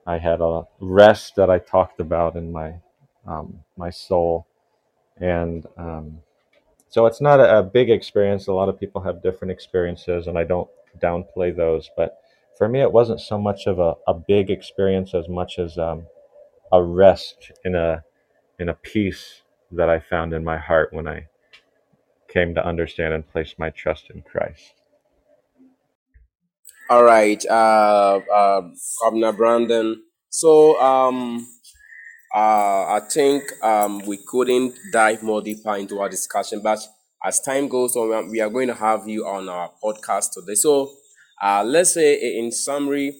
I had a rest that I talked about in my um, my soul and um, so it's not a, a big experience. A lot of people have different experiences, and I don't downplay those. But for me, it wasn't so much of a, a big experience as much as um, a rest in a in a peace that I found in my heart when I came to understand and place my trust in Christ. All right, uh, uh, Governor Brandon. So, um, uh, I think um, we couldn't dive more deeper into our discussion, but as time goes on, we are going to have you on our podcast today. So, uh, let's say in summary,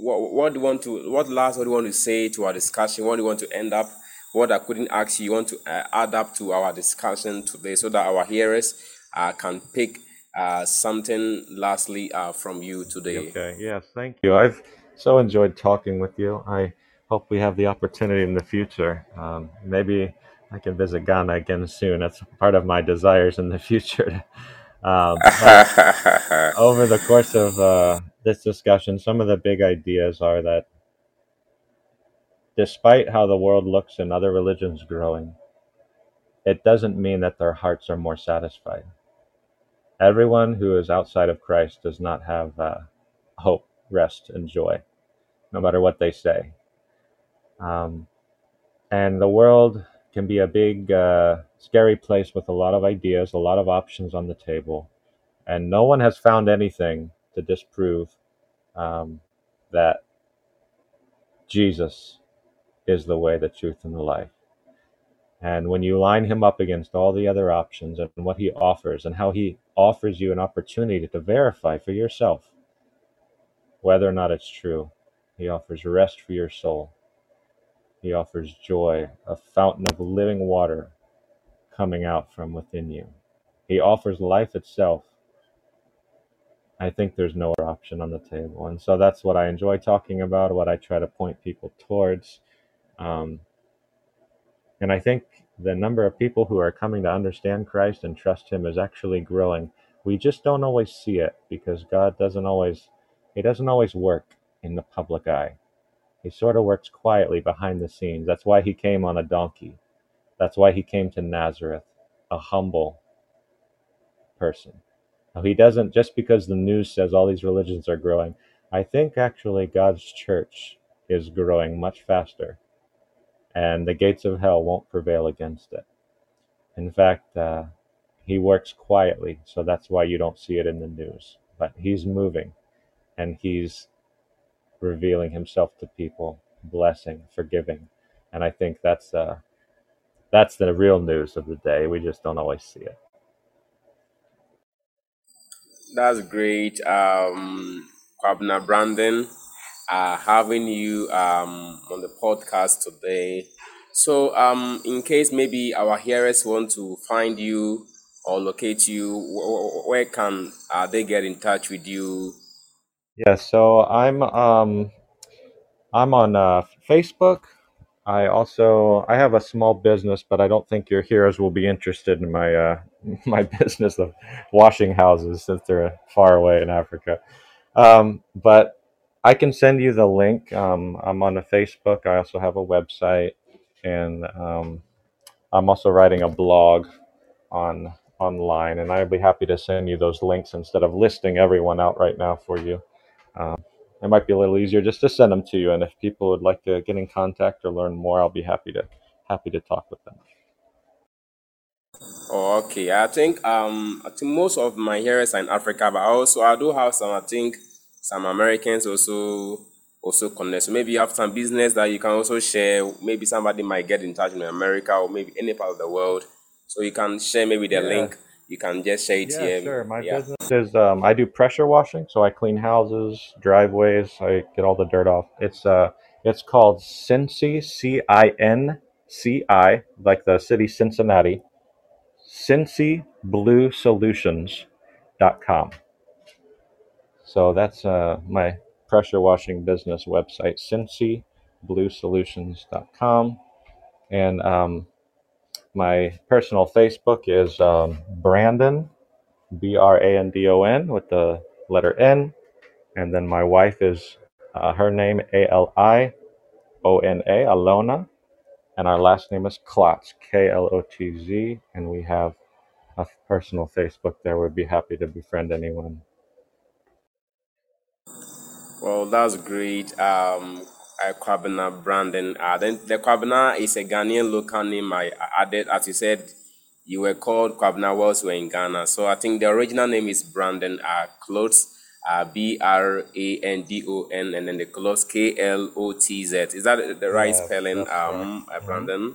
what, what do you want to, what last, what do you want to say to our discussion? What do you want to end up? What I couldn't ask you, you want to uh, add up to our discussion today so that our hearers uh, can pick uh, something lastly uh, from you today. Okay. Yes. Thank you. I've so enjoyed talking with you. I hope we have the opportunity in the future. Um, maybe I can visit Ghana again soon. That's part of my desires in the future. um, over the course of uh, this discussion, some of the big ideas are that despite how the world looks and other religions growing, it doesn't mean that their hearts are more satisfied. Everyone who is outside of Christ does not have uh, hope, rest, and joy, no matter what they say. Um, and the world can be a big, uh, scary place with a lot of ideas, a lot of options on the table. And no one has found anything to disprove um, that Jesus is the way, the truth, and the life. And when you line him up against all the other options and what he offers, and how he offers you an opportunity to verify for yourself whether or not it's true, he offers rest for your soul. He offers joy, a fountain of living water coming out from within you. He offers life itself I think there's no other option on the table. And so that's what I enjoy talking about, what I try to point people towards. Um, and I think the number of people who are coming to understand Christ and trust Him is actually growing. We just don't always see it because God doesn't always, He doesn't always work in the public eye. He sort of works quietly behind the scenes. That's why He came on a donkey. That's why He came to Nazareth, a humble person. Now, He doesn't, just because the news says all these religions are growing, I think actually God's church is growing much faster and the gates of hell won't prevail against it. In fact, uh, he works quietly, so that's why you don't see it in the news. But he's moving and he's revealing himself to people, blessing, forgiving. And I think that's uh, that's the real news of the day. We just don't always see it. That's great. Um, Kwabena Brandon, uh, having you um, on the podcast today. So, um, in case maybe our hearers want to find you or locate you, wh- where can uh, they get in touch with you? Yeah, so I'm um, I'm on uh, Facebook. I also I have a small business, but I don't think your hearers will be interested in my uh, my business of washing houses since they're far away in Africa. Um, but I can send you the link. Um, I'm on a Facebook. I also have a website, and um, I'm also writing a blog on online, and I'd be happy to send you those links instead of listing everyone out right now for you. Um, it might be a little easier just to send them to you, and if people would like to get in contact or learn more, I'll be happy to happy to talk with them. Oh, okay. I think um I think most of my hearers are in Africa, but also I do have some I think some Americans also also connect. So maybe you have some business that you can also share. Maybe somebody might get in touch in America or maybe any part of the world. So you can share maybe the Yeah, link. You can just share it yeah, here. sure. My Yeah. business is um, I do pressure washing, so I clean houses, driveways, I get all the dirt off. It's uh, it's called Cinci, C I N C I, like the city Cincinnati, Cinci Blue Solutions dot com. So that's uh, my pressure washing business website, Cinci Blue dot com, and um, my personal Facebook is um, Brandon B R A N D O N with the letter N. And then my wife is uh, her name A L I O N A, Alona. And our last name is Klotz, K L O T Z. And we have a personal Facebook there. We'd be happy to befriend anyone. Well, that's great. Um, uh, Kwabena Brandon. Uh, then the Kwabena is a Ghanaian local name. I added, as you said, you were called Kwabena whilst you were in Ghana. So I think the original name is Brandon uh, Klotz, uh, B R A N D O N, and then the Klotz, K L O T Z. Is that the right Yes, spelling, um, uh, hmm Brandon?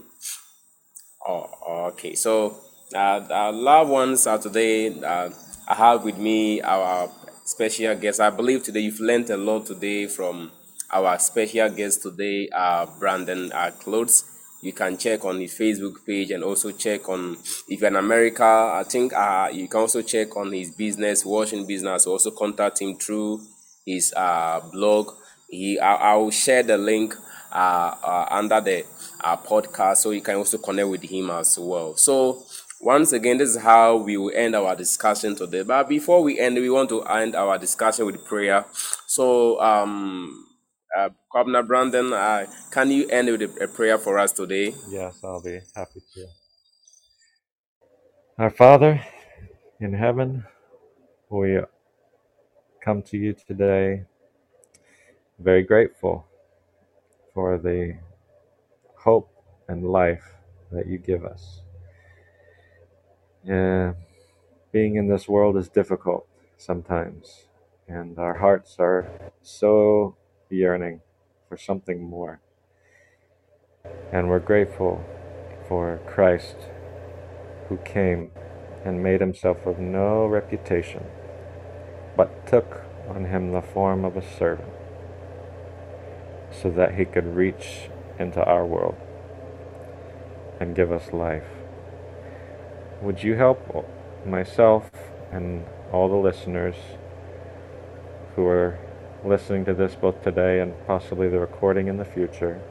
Oh, okay. So, uh, our loved ones are today. Uh, I have with me our special guest. I believe today you've learned a lot today from our special guest today, uh, Brandon uh, Klotz. You can check on his Facebook page and also check on if you're in America. I think uh, you can also check on his business, washing business. Also contact him through his uh, blog. He, I, I will share the link uh, uh, under the uh, podcast so you can also connect with him as well. So once again, this is how we will end our discussion today. But before we end, we want to end our discussion with prayer. So, um, uh, Governor Brandon, uh, can you end with a, a prayer for us today? Yes, I'll be happy to. Our Father in heaven, we come to you today very grateful for the hope and life that you give us. Yeah, being in this world is difficult sometimes, and our hearts are so yearning for something more. And we're grateful for Christ who came and made himself of no reputation, but took on him the form of a servant so that he could reach into our world and give us life. Would you help myself and all the listeners who are listening to this both today and possibly the recording in the future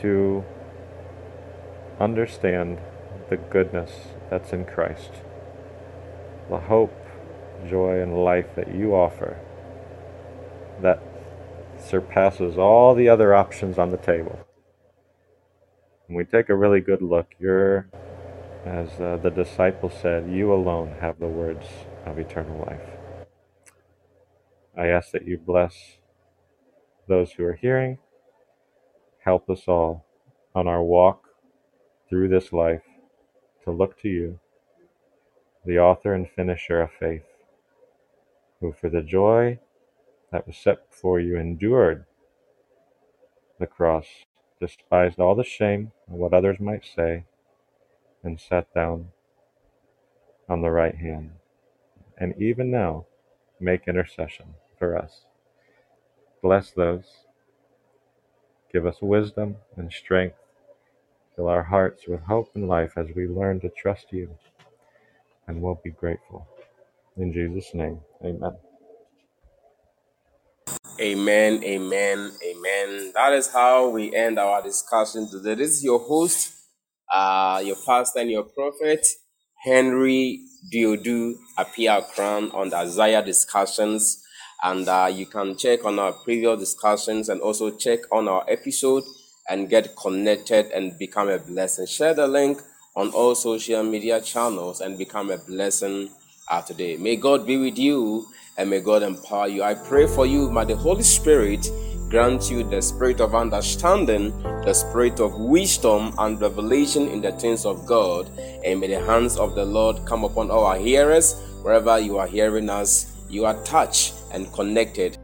to understand the goodness that's in Christ, the hope, joy, and life that you offer that surpasses all the other options on the table. When we take a really good look, you're, as uh, the disciple said, you alone have the words of eternal life. I ask that you bless those who are hearing. Help us all on our walk through this life to look to you, the author and finisher of faith, who for the joy that was set before you endured the cross, despised all the shame and what others might say, and sat down on the right hand. And even now, make intercession for us. Bless those. Give us wisdom and strength. Fill our hearts with hope and life as we learn to trust you. And we'll be grateful. In Jesus' name, amen. Amen, amen, amen. That is how we end our discussion today. This is your host, uh, your pastor and your prophet, Henry Duodu Apia Crown on the Isaiah discussions. And uh, you can check on our previous discussions and also check on our episode and get connected and become a blessing. Share the link on all social media channels and become a blessing uh, today. May God be with you and may God empower you. I pray for you, may the Holy Spirit grant you the spirit of understanding, the spirit of wisdom and revelation in the things of God, and may the hands of the Lord come upon our hearers wherever you are hearing us. You are touched and connected